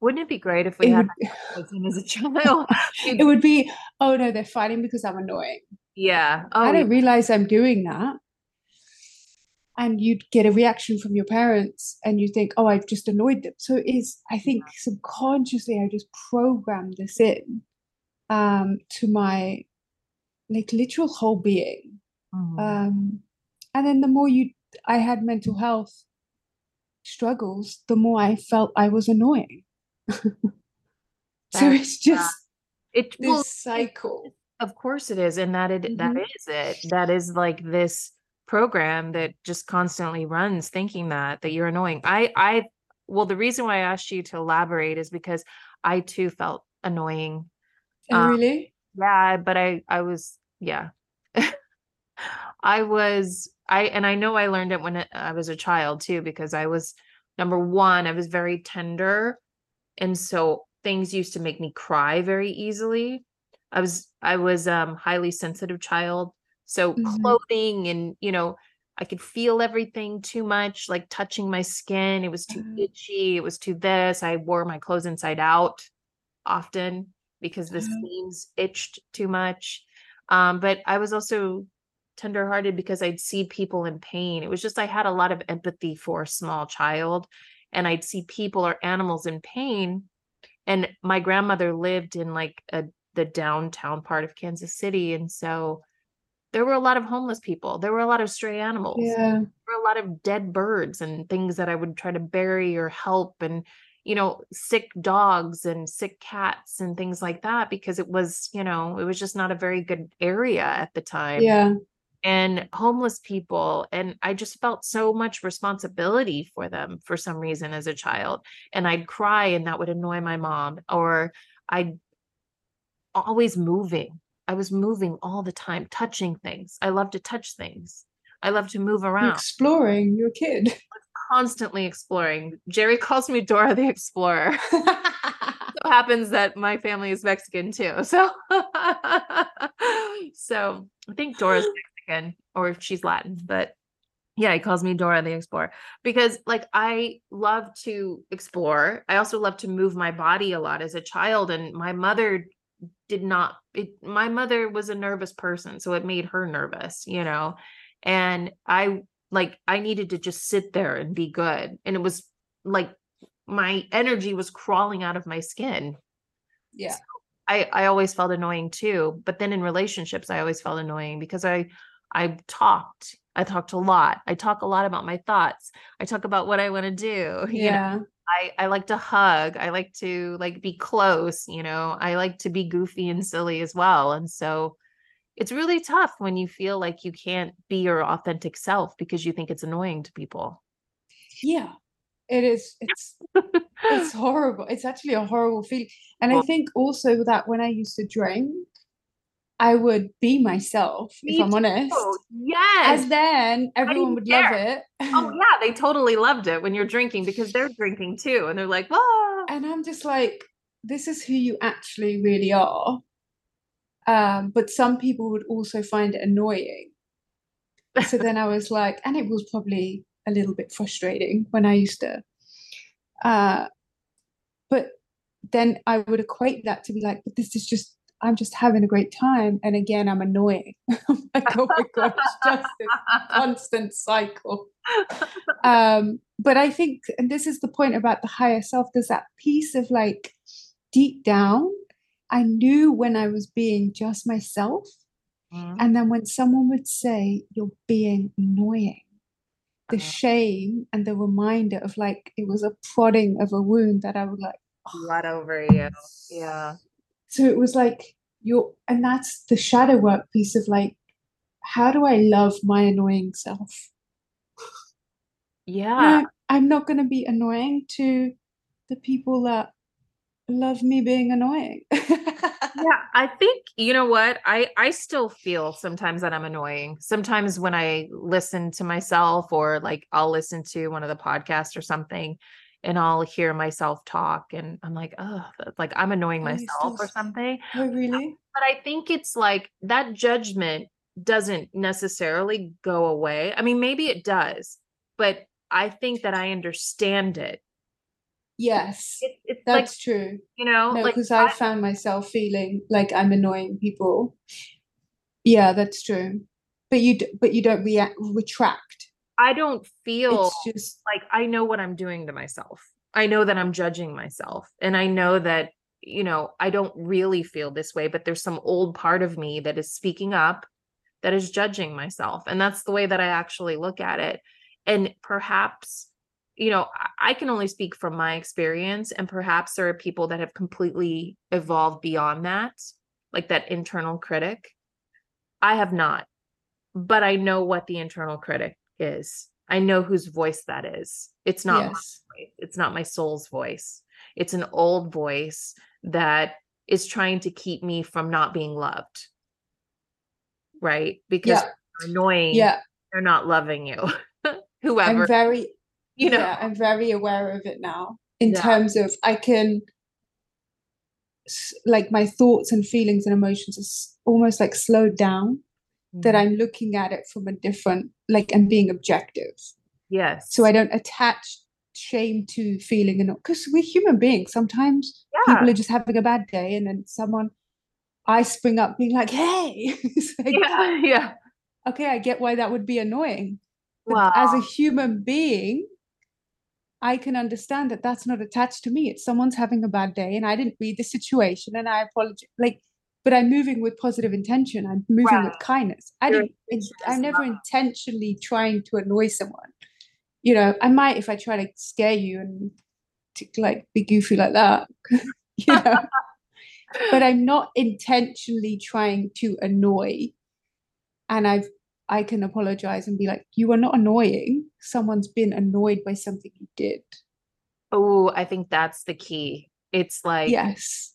Wouldn't it be great if we It had would, as a child? it would be, oh no, they're fighting because I'm annoying. yeah. I Oh, don't realize I'm doing that. And you'd get a reaction from your parents and you think, oh, I've just annoyed them. So it's, I think subconsciously, I just programmed this in um, to my like literal whole being. mhm. Um, and then the more you, I had mental health struggles, the more I felt I was annoying. so it's just it this well, cycle. Of course it is. And that it that Mhm. is it. That is like this program that just constantly runs thinking that that you're annoying. I I well, the reason why I asked you to elaborate is because I too felt annoying. Oh, Um, really? Yeah, but I I was yeah. I was I and I know I learned it when I was a child too because I was number one, I was very tender and so things used to make me cry very easily. I was I was um highly sensitive child. So Mhm. clothing and you know, I could feel everything too much, like touching my skin. It was too Oh. itchy. It was too this. I wore my clothes inside out often because the Oh. seams itched too much. Um, but I was also tenderhearted because I'd see people in pain. It was just I had a lot of empathy for a small child, and I'd see people or animals in pain. And my grandmother lived in like a the downtown part of Kansas City, and so there were a lot of homeless people. There were a lot of stray animals Yeah. there were a lot of dead birds and things that I would try to bury or help and you know sick dogs and sick cats and things like that because it was you know it was just not a very good area at the time Yeah. and homeless people and I just felt so much responsibility for them for some reason as a child and I'd cry and that would annoy my mom or I'd always moving I was moving all the time touching things I love to touch things I love to move around exploring. You're kid. constantly exploring. Jerry calls me Dora the Explorer. so happens that my family is Mexican too. So so I think Dora's Mexican or if she's Latin, but yeah, he calls me Dora the Explorer because like I love to explore. I also love to move my body a lot as a child and my mother did not it, my mother was a nervous person, so it made her nervous, you know. And I like I needed to just sit there and be good. And it was like my energy was crawling out of my skin. yeah. I I always felt annoying too, but then in relationships I always felt annoying because I I talked. I talked a lot. I talk a lot about my thoughts. I talk about what I want to do. You know, Yeah. I I like to hug. I like to like be close, you know. I like to be goofy and silly as well. And so it's really tough when you feel like you can't be your authentic self because you think it's annoying to people. Yeah. It is. It's it's horrible. It's actually a horrible feeling. And I think also that when I used to drink, I would be myself, if I'm honest. Oh, yes. And then everyone would love it. Oh yeah, they totally loved it when you're drinking because they're drinking too, and they're like, "Whoa!" And I'm just like, this is who you actually really are. Um, but some people would also find it annoying. So then I was like, and it was probably a little bit frustrating when I used to. Uh, but then I would equate that to be like, but this is just, I'm just having a great time. And again, I'm annoying. I'm like, oh my God, it's just this constant cycle. Um, but I think, and this is the point about the higher self, there's that piece of like deep down, I knew when I was being just myself. Mhm. And then when someone would say, you're being annoying, the Uh-huh. shame and the reminder of like, it was a prodding of a wound that I would like, Blood over you. Yeah. so it was like, you're, and that's the shadow work piece of like, how do I love my annoying self? Yeah. No, I'm not going to be annoying to the people that love me being annoying. yeah i think you know what? I i still feel sometimes that i'm annoying. Sometimes when i listen to myself or like i'll listen to one of the podcasts or something and i'll hear myself talk and i'm like oh like i'm annoying Oh, myself still or something. Oh, really? but i think it's like that judgment doesn't necessarily go away. I mean maybe it does but i think that i understand it, Yes, it it's like that's true. you know No, like because I found myself feeling like I'm annoying people. Yeah, that's true. But you, but you don't react, retract. i don't feel It's just like I know what I'm doing to myself. I know that I'm judging myself and I know that you know, I don't really feel this way, but there's some old part of me that is speaking up that is judging myself and that's the way that I actually look at it. And perhaps you know, I- can only speak from my experience and perhaps there are people that have completely evolved beyond that, like that internal critic. I have not. But I know what the internal critic is. I know whose voice that is. It's not yes. It's not my soul's voice. It's an old voice that is trying to keep me from not being loved. Right? Because yeah annoying, yeah they're not loving you. Whoever, i'm very you know. yeah i'm very aware of it now in Yeah. terms of i can like my thoughts and feelings and emotions are almost like slowed down that Mhm. i'm looking at it from a different like and being objective yes. so i don't attach shame to feeling and because we're human beings sometimes yeah. people are just having a bad day and then someone i spring up being like hey like, yeah. Yeah. okay i get why that would be annoying but as a human being i can understand that that's not attached to me. It's someone's having a bad day and i didn't read the situation and i apologize like but i'm moving with positive intention. I'm moving with kindness. I Your didn't i'm never intentionally trying to annoy someone. You know i might if i try to scare you and to like be goofy like that you know but i'm not intentionally trying to annoy and i've i can apologize and be like you are not annoying someone's been annoyed by something you did Oh, I think that's the key. It's like yes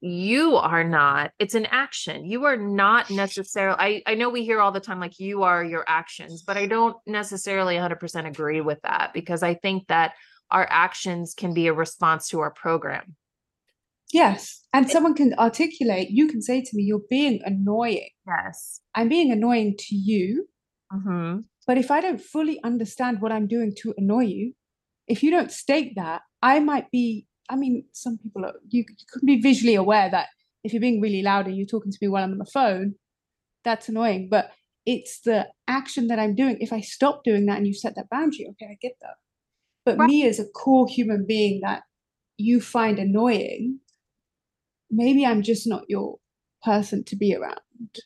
you are not, it's an action. You are not necessarily, I, I know we hear all the time, like you are your actions, but I don't necessarily 100% agree with that because I think that our actions can be a response to our program. yes and someone can articulate you can say to me you're being annoying Yes. i'm being annoying to you hmm but if i don't fully understand what i'm doing to annoy you if you don't state that i might be i mean some people are you c- could be visually aware that if you're being really loud and you're talking to me while i'm on the phone that's annoying. But it's the action that i'm doing. If i stop doing that and you set that boundary okay i get that. But Right. me as a core human being that you find annoying maybe i'm just not your person to be around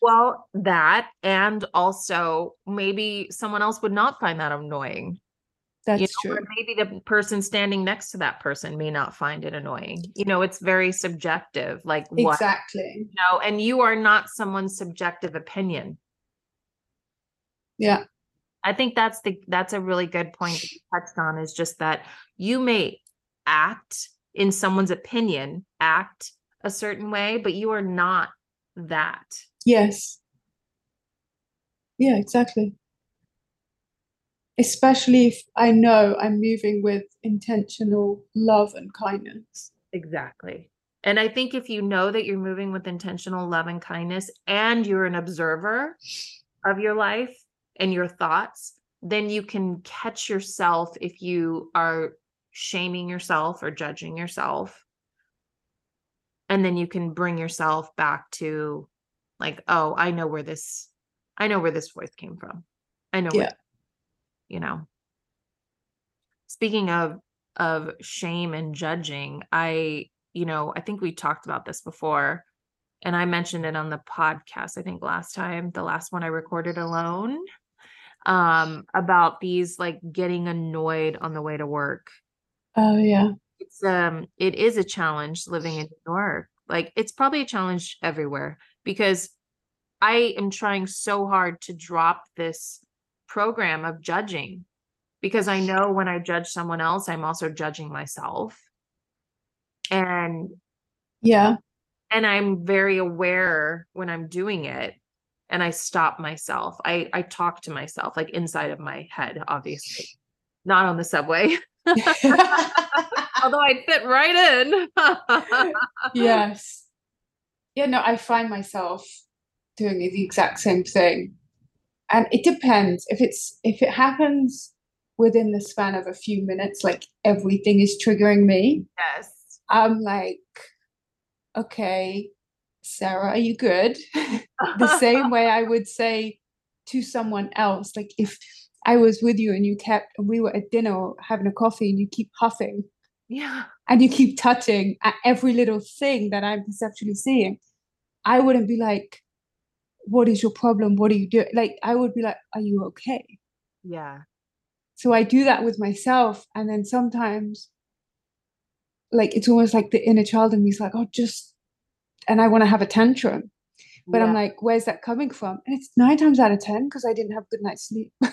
Well, that and also maybe someone else would not find that annoying. that's you know, true or maybe the person standing next to that person may not find it annoying. You know, it's very subjective, like what, exactly you know, and you are not someone's subjective opinion. yeah I think that's the that's a really good point that you touched on is just that you may act in someone's opinion, act a certain way, but you are not that. Yes. Yeah, exactly. Especially if I know I'm moving with intentional love and kindness. Exactly. And I think if you know that you're moving with intentional love and kindness and you're an observer of your life and your thoughts, then you can catch yourself if you are shaming yourself or judging yourself. And then you can bring yourself back to like, oh, I know where this I know where this voice came from. I know where, Yeah. you know. Speaking of of shame and judging, I, you know, I think we talked about this before and I mentioned it on the podcast I think last time, the last one I recorded alone, um about these like getting annoyed on the way to work. Oh, yeah. It's um it is a challenge living in New York. Like it's probably a challenge everywhere because I am trying so hard to drop this program of judging because I know when I judge someone else, I'm also judging myself. And Yeah. and I'm very aware when I'm doing it and I stop myself. I I talk to myself like inside of my head, obviously. Not on the subway. Although I'd fit right in. yes. Yeah, no, I find myself doing the exact same thing. And it depends. If it's if it happens within the span of a few minutes, like everything is triggering me, yes. I'm like, okay, Sarah, are you good? the same way I would say to someone else, like if I was with you and you kept, and we were at dinner or having a coffee and you keep huffing Yeah. and you keep touching at every little thing that I'm perceptually seeing, I wouldn't be like, what is your problem? What are you doing? Like, I would be like, are you okay? Yeah. So I do that with myself. And then sometimes, like, it's almost like the inner child in me is like, oh, just, and I want to have a tantrum. But I'm like, where's that coming from? And it's nine times out of 10 because I didn't have good night's sleep.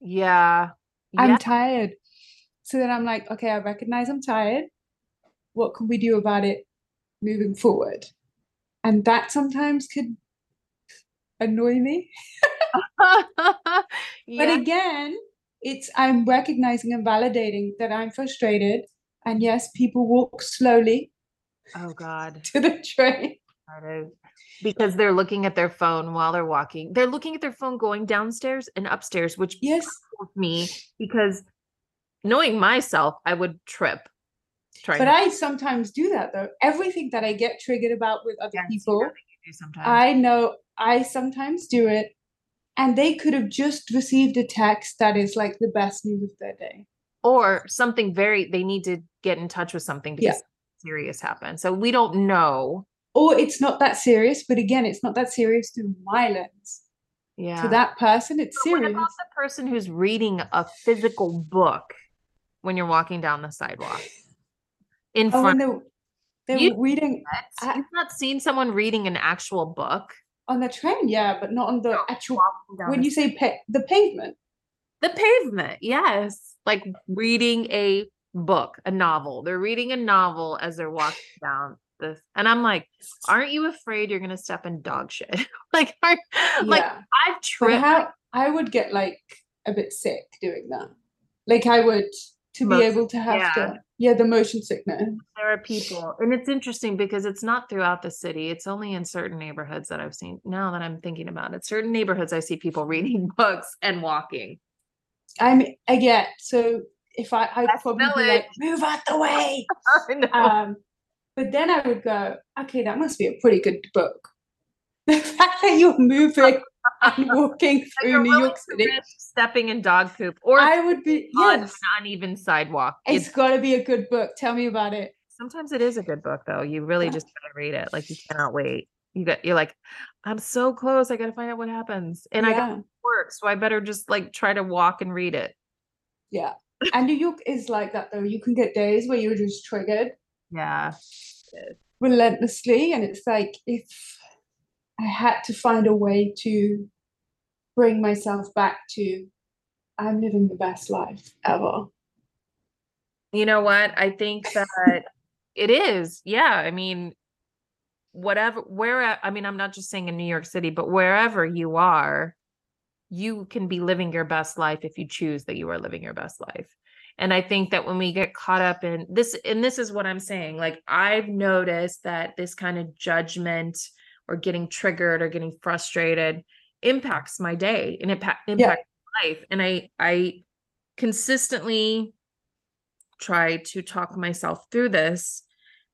Yeah. I'm tired. So then I'm like, okay, I recognize I'm tired. What can we do about it moving forward? And that sometimes could annoy me. But again, it's I'm recognizing and validating that I'm frustrated. And yes, people walk slowly Oh God. to the train. Because they're looking at their phone while they're walking. They're looking at their phone going downstairs and upstairs, which Yes. me because knowing myself, I would trip. Trying But to I sometimes do that though. Everything that I get triggered about with other Yes, people, really do. I know I sometimes do it. And they could have just received a text that is like the best news of their day. or something very they need to get in touch with something because Yeah. something serious happened. So we don't know. Or it's not that serious, but again, it's not that serious through my lens. Yeah. To that person, it's But what serious. about the person who's reading a physical book when you're walking down the sidewalk in Oh, front they're You- reading I- You've not seen someone reading an actual book on the train, yeah, but not on the actual. When you say pa- the pavement, The pavement, yes. Like reading a book, a novel. They're reading a novel as they're walking down this. And I'm like, aren't you afraid you're gonna step in dog shit? like, aren't, like. I've tripped. how I would get like a bit sick doing that. Like I would to be able to have yeah. to yeah, the motion sickness. There are people, and it's interesting because it's not throughout the city. It's only in certain neighborhoods that I've seen. Now that I'm thinking about it, certain neighborhoods I see people reading books and walking. I'm I get so if I I'd probably like, move out the way. I know. Um but then I would go, okay, that must be a pretty good book. The fact that you're moving and walking through New York City, stepping in dog poop or I would be on yes. an uneven sidewalk. It's It's got to be a good book. Tell me about it. sometimes it is a good book though. You really Yeah. just gotta read it. Like you cannot wait. You got you're like, I'm so close. I gotta find out what happens. And I got work, so I better just like try to walk and read it. yeah. And New York is like that though. You can get days where you're just triggered Yeah. relentlessly, and it's like if I had to find a way to bring myself back to I'm living the best life ever. You know what? I think that it is. Yeah. I mean, whatever, where, I mean, I'm not just saying in New York City, but wherever you are, you can be living your best life if you choose that you are living your best life. And I think that when we get caught up in this, and this is what I'm saying, like I've noticed that this kind of judgment or getting triggered or getting frustrated impacts my day and impact impacts my life. And I I consistently try to talk myself through this.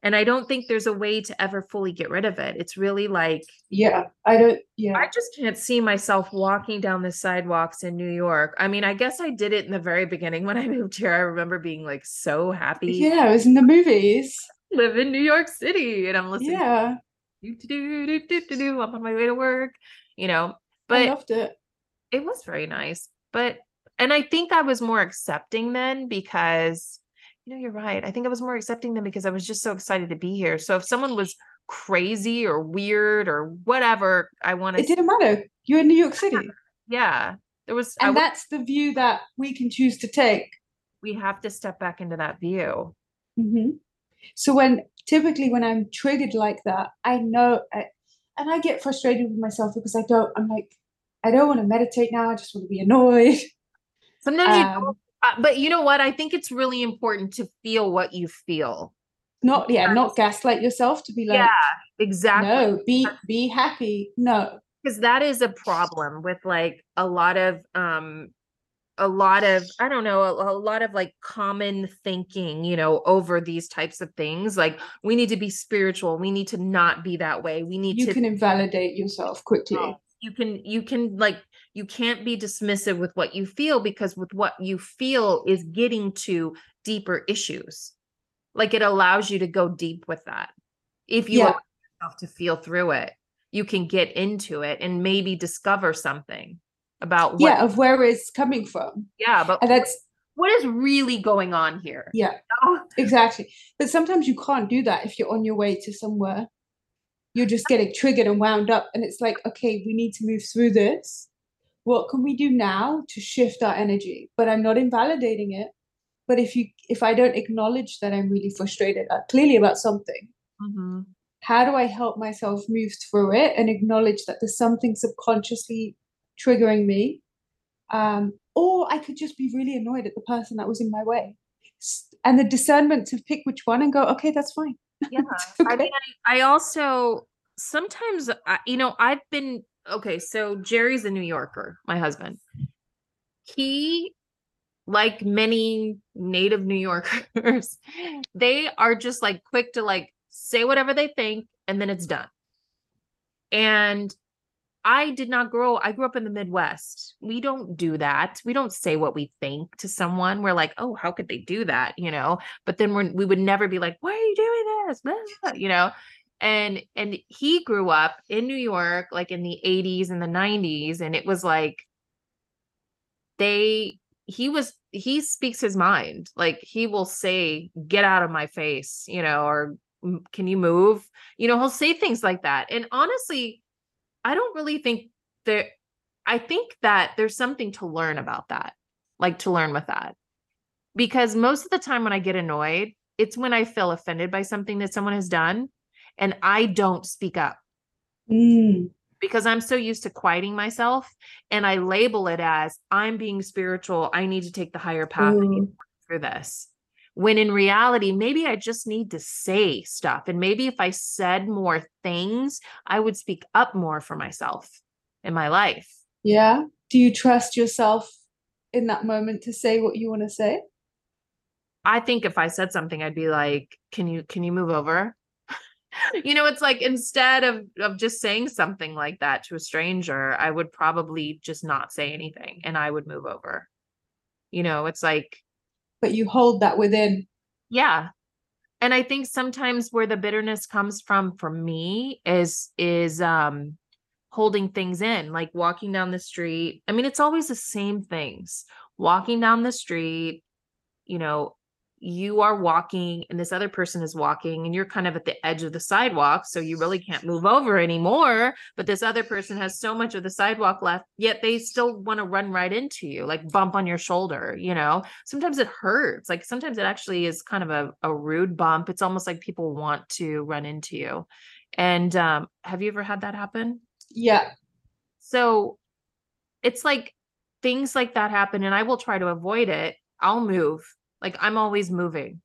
And I don't think there's a way to ever fully get rid of it. It's really like Yeah. I don't yeah. I just can't see myself walking down the sidewalks in New York. I mean, I guess I did it in the very beginning when I moved here. I remember being like so happy yeah, i was in the movies. live in New York City and I'm listening Yeah. Do, do, do, do, do, do, I'm on my way to work, you know. I But loved it. it was very nice. But and I think I was more accepting then because you know, you're right. I think I was more accepting then because I was just so excited to be here. So if someone was crazy or weird or whatever, I wanted It didn't matter. You're in New York City. yeah. There was And w- that's the view that we can choose to take. we have to step back into that view. hmm So when typically when I'm triggered like that, I know, I, and I get frustrated with myself because I don't. I'm like, I don't want to meditate now. I just want to be annoyed. Sometimes you Um, don't, uh, but you know what? I think it's really important to feel what you feel. Not yeah, not gaslight yourself to be like, yeah, exactly. no, be be happy. No, because that is a problem with like a lot of um a lot of i don't know a, a lot of like common thinking you know over these types of things like we need to be spiritual we need to not be that way we need you to can invalidate yourself quickly. Oh, you can you can like you can't be dismissive with what you feel because with what you feel is getting to deeper issues like it allows you to go deep with that if you Yeah. allow yourself to feel through it you can get into it and maybe discover something about what Yeah, of where it's coming from, yeah but and that's what is really going on here yeah, Oh, exactly. But sometimes you can't do that if you're on your way to somewhere. You're just getting triggered and wound up, and it's like, okay, we need to move through this. what can we do now to shift our energy? But I'm not invalidating it. But if you if I don't acknowledge that I'm really frustrated uh, clearly about something, Mm-hmm. how do I help myself move through it and acknowledge that there's something subconsciously triggering me? Um, or I could just be really annoyed at the person that was in my way. And the discernment to pick which one and go, okay, that's fine. Yeah. I mean, I, I also sometimes, I, you know, I've been okay. So Jerry's a New Yorker, my husband. He, like many native New Yorkers, they are just like quick to like say whatever they think and then it's done. And I did not grow, I grew up in the Midwest. We don't do that. We don't say what we think to someone. We're like, oh, how could they do that? You know, but then we're, we would never be like, why are you doing this? You know, and and he grew up in New York, like in the 80s and the 90s, and it was like they he was he speaks his mind. Like he will say, get out of my face, you know, or can you move? You know, he'll say things like that. And honestly, I don't really think there I think that there's something to learn about that. Like to learn with that. Because most of the time when I get annoyed, it's when I feel offended by something that someone has done and I don't speak up Mm, because I'm so used to quieting myself and I label it as I'm being spiritual. I need to take the higher path. Mm, through this. When in reality, maybe I just need to say stuff. And maybe if I said more things, I would speak up more for myself in my life. yeah. Do you trust yourself in that moment to say what you want to say? I think if I said something, I'd be like, can you can you move over? you know, it's like instead of of just saying something like that to a stranger, I would probably just not say anything and I would move over. You know, it's like But you hold that within. yeah. And I think sometimes where the bitterness comes from for me is is um holding things in, like walking down the street. I mean, it's always the same things. Walking down the street, you know, you are walking and this other person is walking and you're kind of at the edge of the sidewalk, so you really can't move over anymore, but this other person has so much of the sidewalk left, yet they still want to run right into you, like bump on your shoulder, you know. Sometimes it hurts. Like sometimes it actually is kind of a, a rude bump. It's almost like people want to run into you. And um, have you ever had that happen? Yeah. So it's like things like that happen, and I will try to avoid it. I'll move. Like I'm always moving,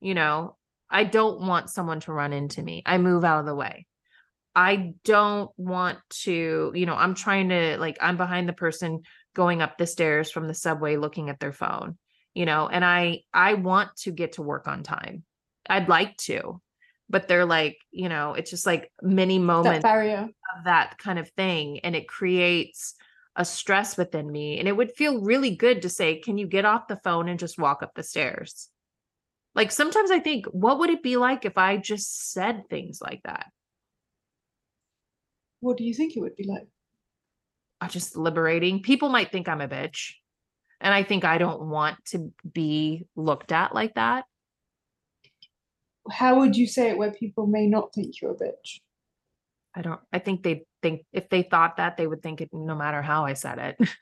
you know. I don't want someone to run into me. I move out of the way. I don't want to, you know, I'm trying to like I'm behind the person going up the stairs from the subway looking at their phone, you know, and I I want to get to work on time. I'd like to, but they're like, you know, it's just like many moments barrier. of that kind of thing and it creates a stress within me and it would feel really good to say can you get off the phone and just walk up the stairs like sometimes i think what would it be like if i just said things like that What do you think it would be like? are just liberating people might think i'm a bitch and i think i don't want to be looked at like that How would you say it where people may not think you're a bitch? i don't i think they think if they thought that they would think it no matter how i said it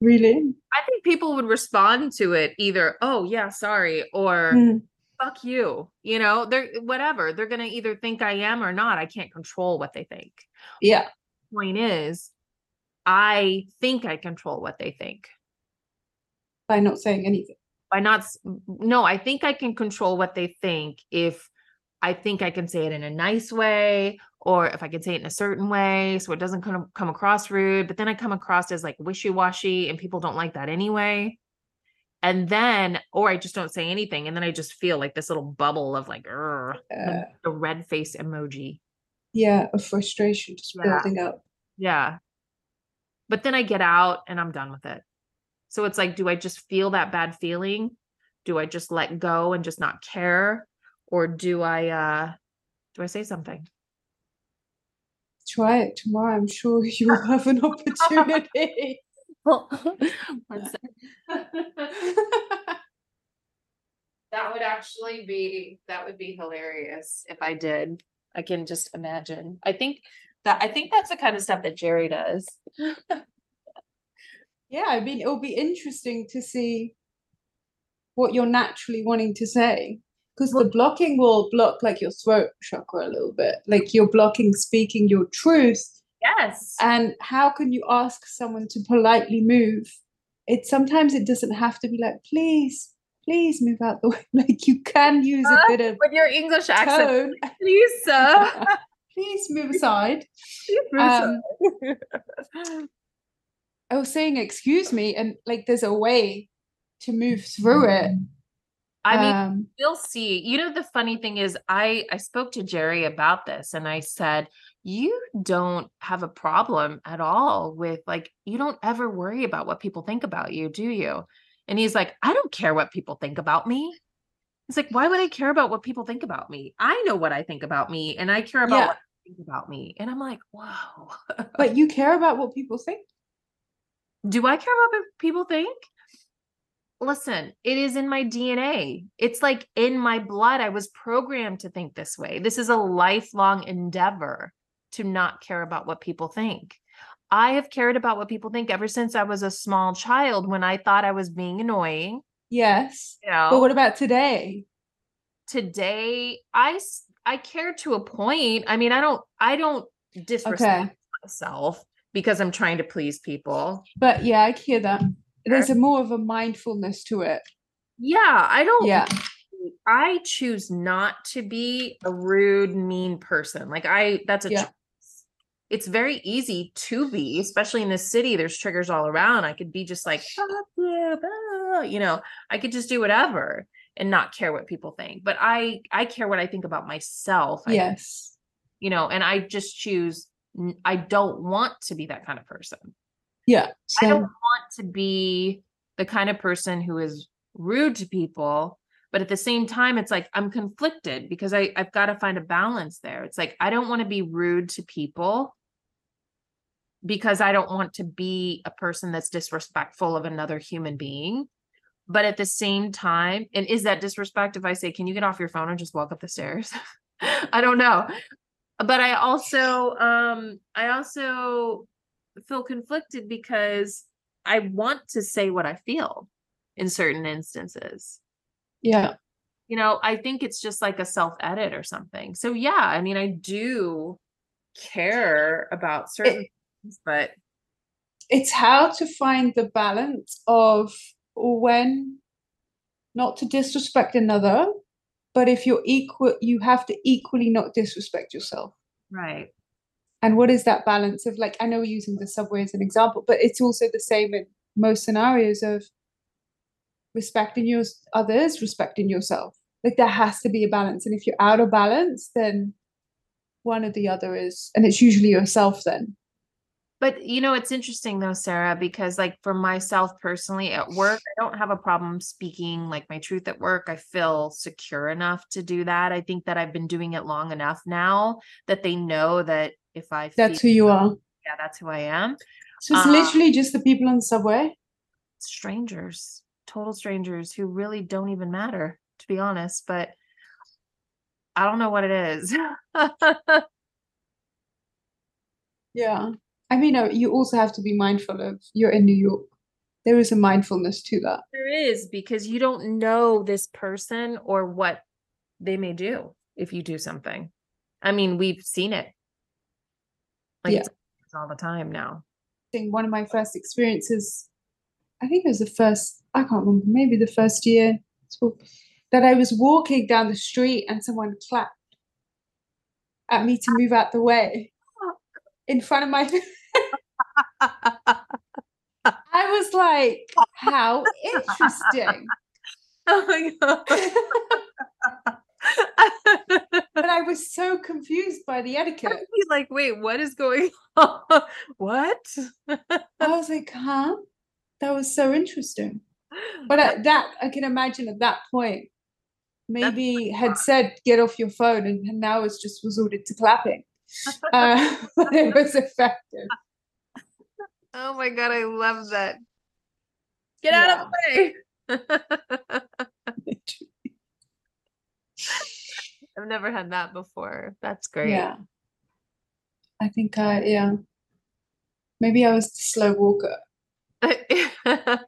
Really? i think people would respond to it either oh yeah sorry or Mm, fuck you you know they're whatever they're gonna either think i am or not i can't control what they think yeah. point is i think i control what they think By not saying anything. by not no i think i can control what they think if i think i can say it in a nice way or if i can say it in a certain way so it doesn't come, come across rude but then i come across as like wishy-washy and people don't like that anyway and then or i just don't say anything and then i just feel like this little bubble of like the, the red face emoji yeah, of frustration just Yeah. building up. Yeah. But then I get out and I'm done with it. So it's like, do I just feel that bad feeling? Do I just let go and just not care? Or do I uh do I say something? Try it tomorrow. I'm sure you will have an opportunity. One sec. that would actually be that would be hilarious if I did. I can just imagine. I think that I think that's the kind of stuff that Jerry does. yeah i mean it'll be interesting to see what you're naturally wanting to say because the blocking will block like your throat chakra a little bit. Like you're blocking speaking your truth. Yes. And how can you ask someone to politely move? It sometimes it doesn't have to be like please please move out the way. Like you can use a bit of with your english accent. please sir. Please move aside. Please move Um, aside. I was saying, excuse me, and like there's a way to move through it. I mean um, we'll see. You know the funny thing is i i spoke to jerry about this and i said you don't have a problem at all with like you don't ever worry about what people think about you do you? And he's like i don't care what people think about me. It's like why would i care about what people think about me? I know what i think about me and i care about Yeah. what think about me. And i'm like wow but you care about what people think. do i care about what people think listen it is in my dna it's like in my blood i was programmed to think this way this is a lifelong endeavor to not care about what people think i have cared about what people think ever since i was a small child when i thought i was being annoying Yes. you know But what about today? today I I care to a point i mean i don't i don't disrespect Okay. myself because i'm trying to please people But yeah, I hear that. There's a more of a mindfulness to it. yeah i don't Yeah. I choose not to be a rude, mean person. Like I that's a Yeah. choice. It's very easy to be, especially in this city. There's triggers all around. I could be just like, you," know, I could just do whatever and not care what people think. But I I care what I think about myself. I, Yes. you know, and I just choose I don't want to be that kind of person. Yeah. I don't want to be the kind of person who is rude to people, but at the same time, it's like I'm conflicted because I, I've got to find a balance there. It's like I don't want to be rude to people because I don't want to be a person that's disrespectful of another human being. But at the same time, and is that disrespect if I say, Can you get off your phone and just walk up the stairs? I don't know. But I also um I also feel conflicted because I want to say what I feel in certain instances. yeah. You know, I think it's just like a self edit or something. So yeah, I mean, I do care about certain things, but It's how to find the balance of when not to disrespect another, but if you're equal, you have to equally not disrespect yourself. right. And what is that balance of like, I know we're using the subway as an example, but it's also the same in most scenarios of respecting your others, respecting yourself. Like there has to be a balance. And if you're out of balance, then one or the other is, and it's usually yourself then. But you know, it's interesting though, Sarah, because like for myself personally at work, I don't have a problem speaking like my truth at work. I feel secure enough to do that. I think that I've been doing it long enough now that they know that if I That's who you are. yeah, that's who I am. So it's Uh, literally just the people on the subway. Strangers, total strangers who really don't even matter, to be honest. But I don't know what it is. Yeah. I mean, you also have to be mindful of you're in New York. There is a mindfulness to that. There is because you don't know this person or what they may do if you do something. I mean, we've seen it. Like Yeah. all the time now. think one of my first experiences, I think it was the first, I can't remember, maybe the first year that I was walking down the street and someone clapped at me to move out the way in front of my. I was like, how interesting. oh my god. But I was so confused by the etiquette. Like, wait, what is going on? what? I was like, huh? That was so interesting. But at that, I can imagine at that point, maybe had said, get off your phone, and, and now it's just resorted to clapping. Uh, but it was effective. oh my god, I love that. Get out of the way. I've never had that before. That's great. Yeah. I think I, yeah. Maybe I was the slow walker.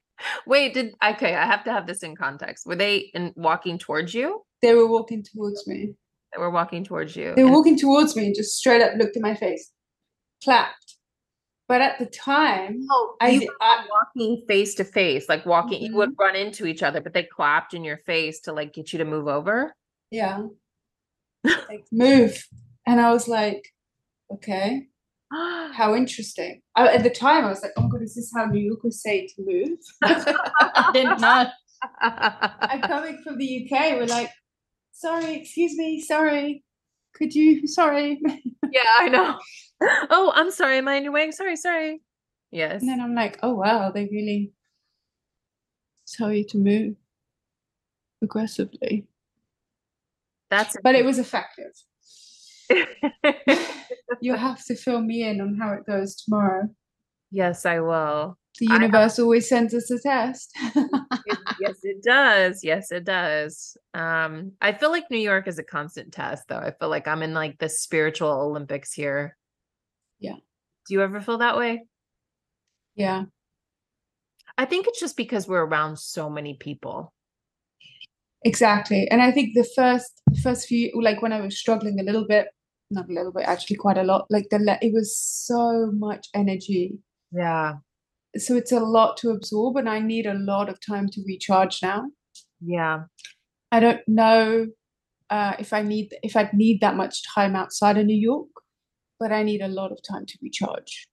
Wait, did okay, I have to have this in context. Were they in walking towards you? They were walking towards me. They were walking towards you. They were walking towards me and just straight up looked in my face, clapped. But at the time, Oh, I, you I walking face to face, like walking, you Mm-hmm. would run into each other, but they clapped in your face to like get you to move over. Yeah, like move, and I was like, okay, how interesting. I, at the time, I was like, oh my god, is this how New Yorkers say to move? I didn't know. I'm coming from the UK. We're like, sorry, excuse me, sorry. Could you, sorry. yeah, I know. Oh, I'm sorry. Am I in your way? Sorry, sorry. Yes. And then I'm like, oh wow, they really tell you to move aggressively. That's But it was effective. You have to fill me in on how it goes tomorrow. yes, I will. The I universe always sends us a test. It- yes, it does. Yes, it does. Um, I feel like New York is a constant test, though. I feel like I'm in like the spiritual Olympics here. Yeah. Do you ever feel that way? yeah. I think it's just because we're around so many people. Exactly. And I think the first the first few like when I was struggling a little bit, not a little bit, actually quite a lot, like the le- it was so much energy. Yeah. So it's a lot to absorb and I need a lot of time to recharge now. Yeah. I don't know uh, if I need if I'd need that much time outside of New York, but I need a lot of time to recharge.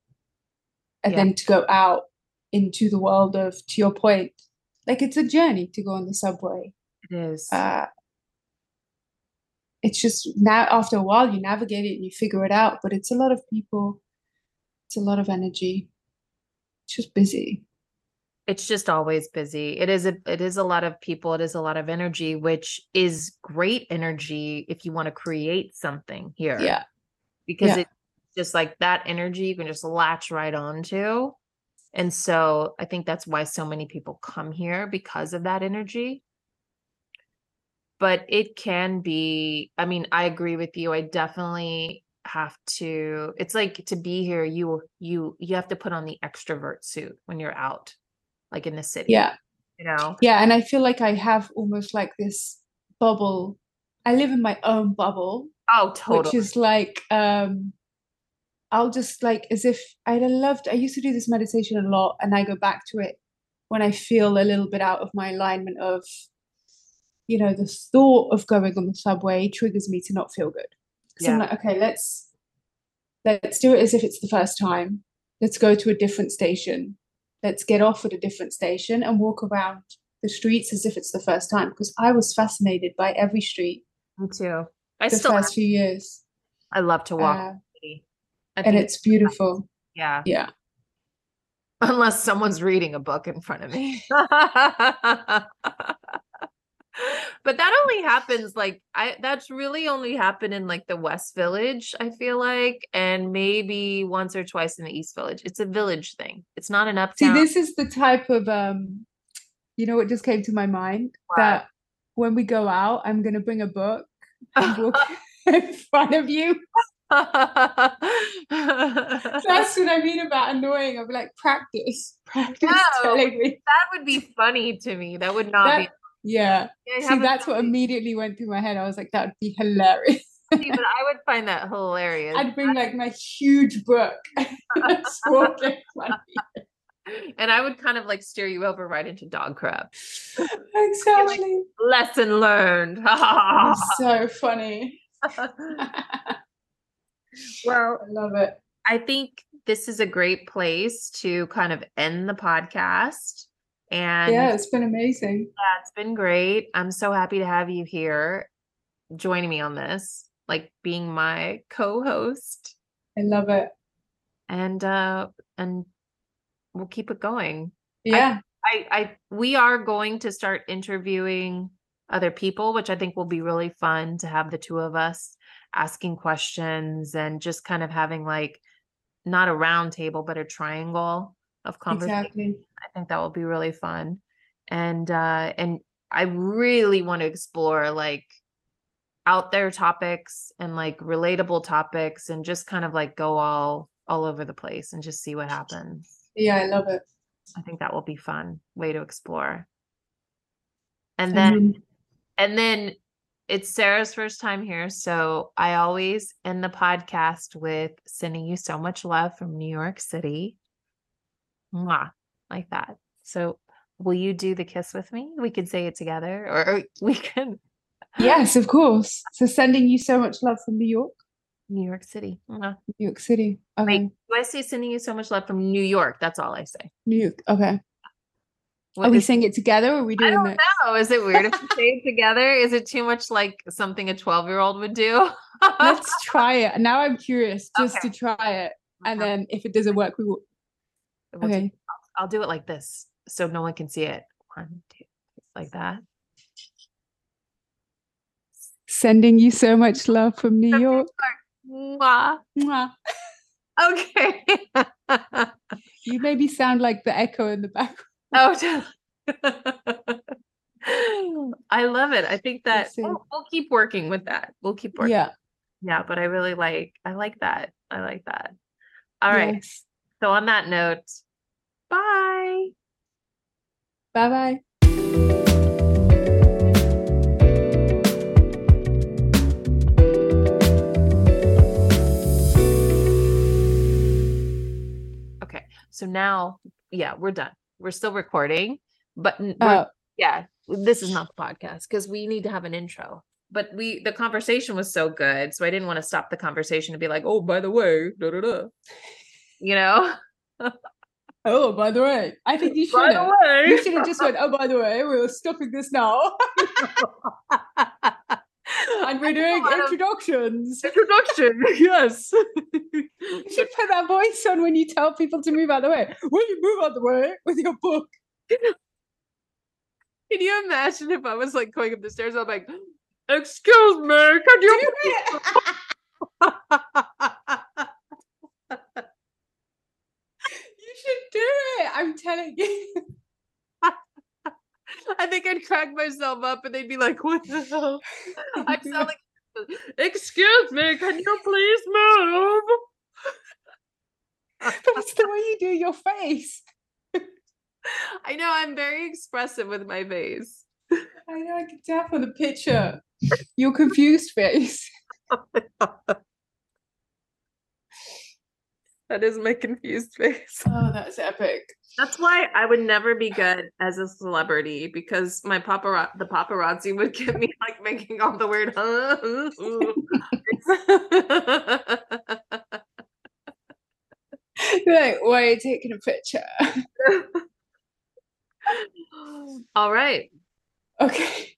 And Yeah. then to go out into the world of, to your point, like it's a journey to go on the subway. It is. Uh, it's just now after a while you navigate it and you figure it out, but it's a lot of people, it's a lot of energy. It's just busy. it's just always busy. It is a it is a lot of people, it is a lot of energy, which is great energy if you want to create something here. Yeah. because Yeah. it's just like that energy you can just latch right onto. And so I think that's why so many people come here because of that energy. But it can be, I mean, I agree with you. I definitely have to it's like to be here you you you have to put on the extrovert suit when you're out like in the city Yeah. you know Yeah, and I feel like I have almost like this bubble. I live in my own bubble, oh totally. which is like um I'll just like as if I loved I used to do this meditation a lot and I go back to it when I feel a little bit out of my alignment of you know the thought of going on the subway triggers me to not feel good. So I'm like, okay, let's let's do it as if it's the first time. Let's go to a different station. Let's get off at a different station and walk around the streets as if it's the first time. Because I was fascinated by every street me too i the still first few years. i love to walk Uh, the city. I and it's beautiful. yeah Yeah. unless someone's reading a book in front of me. but that only happens like I that's really only happened in like the West Village, I feel like, and maybe once or twice in the East Village. It's a village thing. It's not an uptown. See, this is the type of um, you know what just came to my mind What? that when we go out, I'm gonna bring a book and walk in front of you. That's what I mean about annoying. I'll be like, practice, practice No. telling me. that would be funny to me. That would not That- yeah. I See, that's what immediately went through my head. I was like, that would be hilarious. See, but I would find that hilarious. I'd bring like my huge book and just walk in front of you. and I would kind of like steer you over right into dog crap. Exactly. Lesson learned. So funny. well, I love it. I think this is a great place to kind of end the podcast. And Yeah, it's been amazing. yeah, it's been great. I'm so happy to have you here joining me on this, like being my co-host. I love it. And uh and we'll keep it going. Yeah. I, I we are going to start interviewing other people, which I think will be really fun to have the two of us asking questions and just kind of having like not a round table, but a triangle of conversation. exactly. I think that will be really fun. And uh and I really want to explore like out there topics and like relatable topics and just kind of like go all all over the place and just see what happens. Yeah, I love it. I think that will be fun way to explore. And then then- and then it's Sarah's first time here, so I always end the podcast with sending you so much love from New York City. Mwah, like that. So will you do the kiss with me? We could say it together or we can yes, of course. So sending you so much love from New York, New York City. Mwah. New York City. Okay. Wait, um, do I say sending you so much love from New York? That's all I say. New York. Okay. What Are we saying it together or are we I doing don't that? know. Is it weird if we say it together? Is it too much like something a 12 year old would do? Let's try it. Now I'm curious just Okay. to try it. And Okay. then if it doesn't work, we will. We'll do- Okay. I'll do it like this so no one can see it. One, two, like that. Sending you so much love from New York. Mwah. Mwah. Okay. You maybe sound like the echo in the background. oh, I love it. I think that see. we'll, we'll keep working with that. We'll keep working. Yeah. Yeah, but I really like I like that. I like that. All right. yes. So on that note, bye. Bye bye. Okay. So now, yeah, we're done. We're still recording, but Oh, yeah, this is not the podcast because we need to have an intro. But we, the conversation was so good, so I didn't want to stop the conversation to be like, "Oh, by the way, da da da," you know. oh, by the way, I think you by should the have. way, You should have just went, oh, by the way, we're stopping this now. and we're I did a doing introductions. introduction. yes. You should put that voice on when you tell people to move out the way. Will you move out the way with your book? Can you imagine if I was like going up the stairs? I'm like, "Excuse me, can Do you?" it. you should do it. I'm telling you. I think I'd crack myself up and they'd be like, what the hell? I sound like, excuse me, can you please move? That's the way you do your face. I know I'm very expressive with my face. I know I can tell from the picture. Your confused face. That is my confused face. Oh, that's epic. That's why I would never be good as a celebrity because my paparazzi, the paparazzi would get me like making all the weird. You're like, why are you taking a picture? all right. Okay.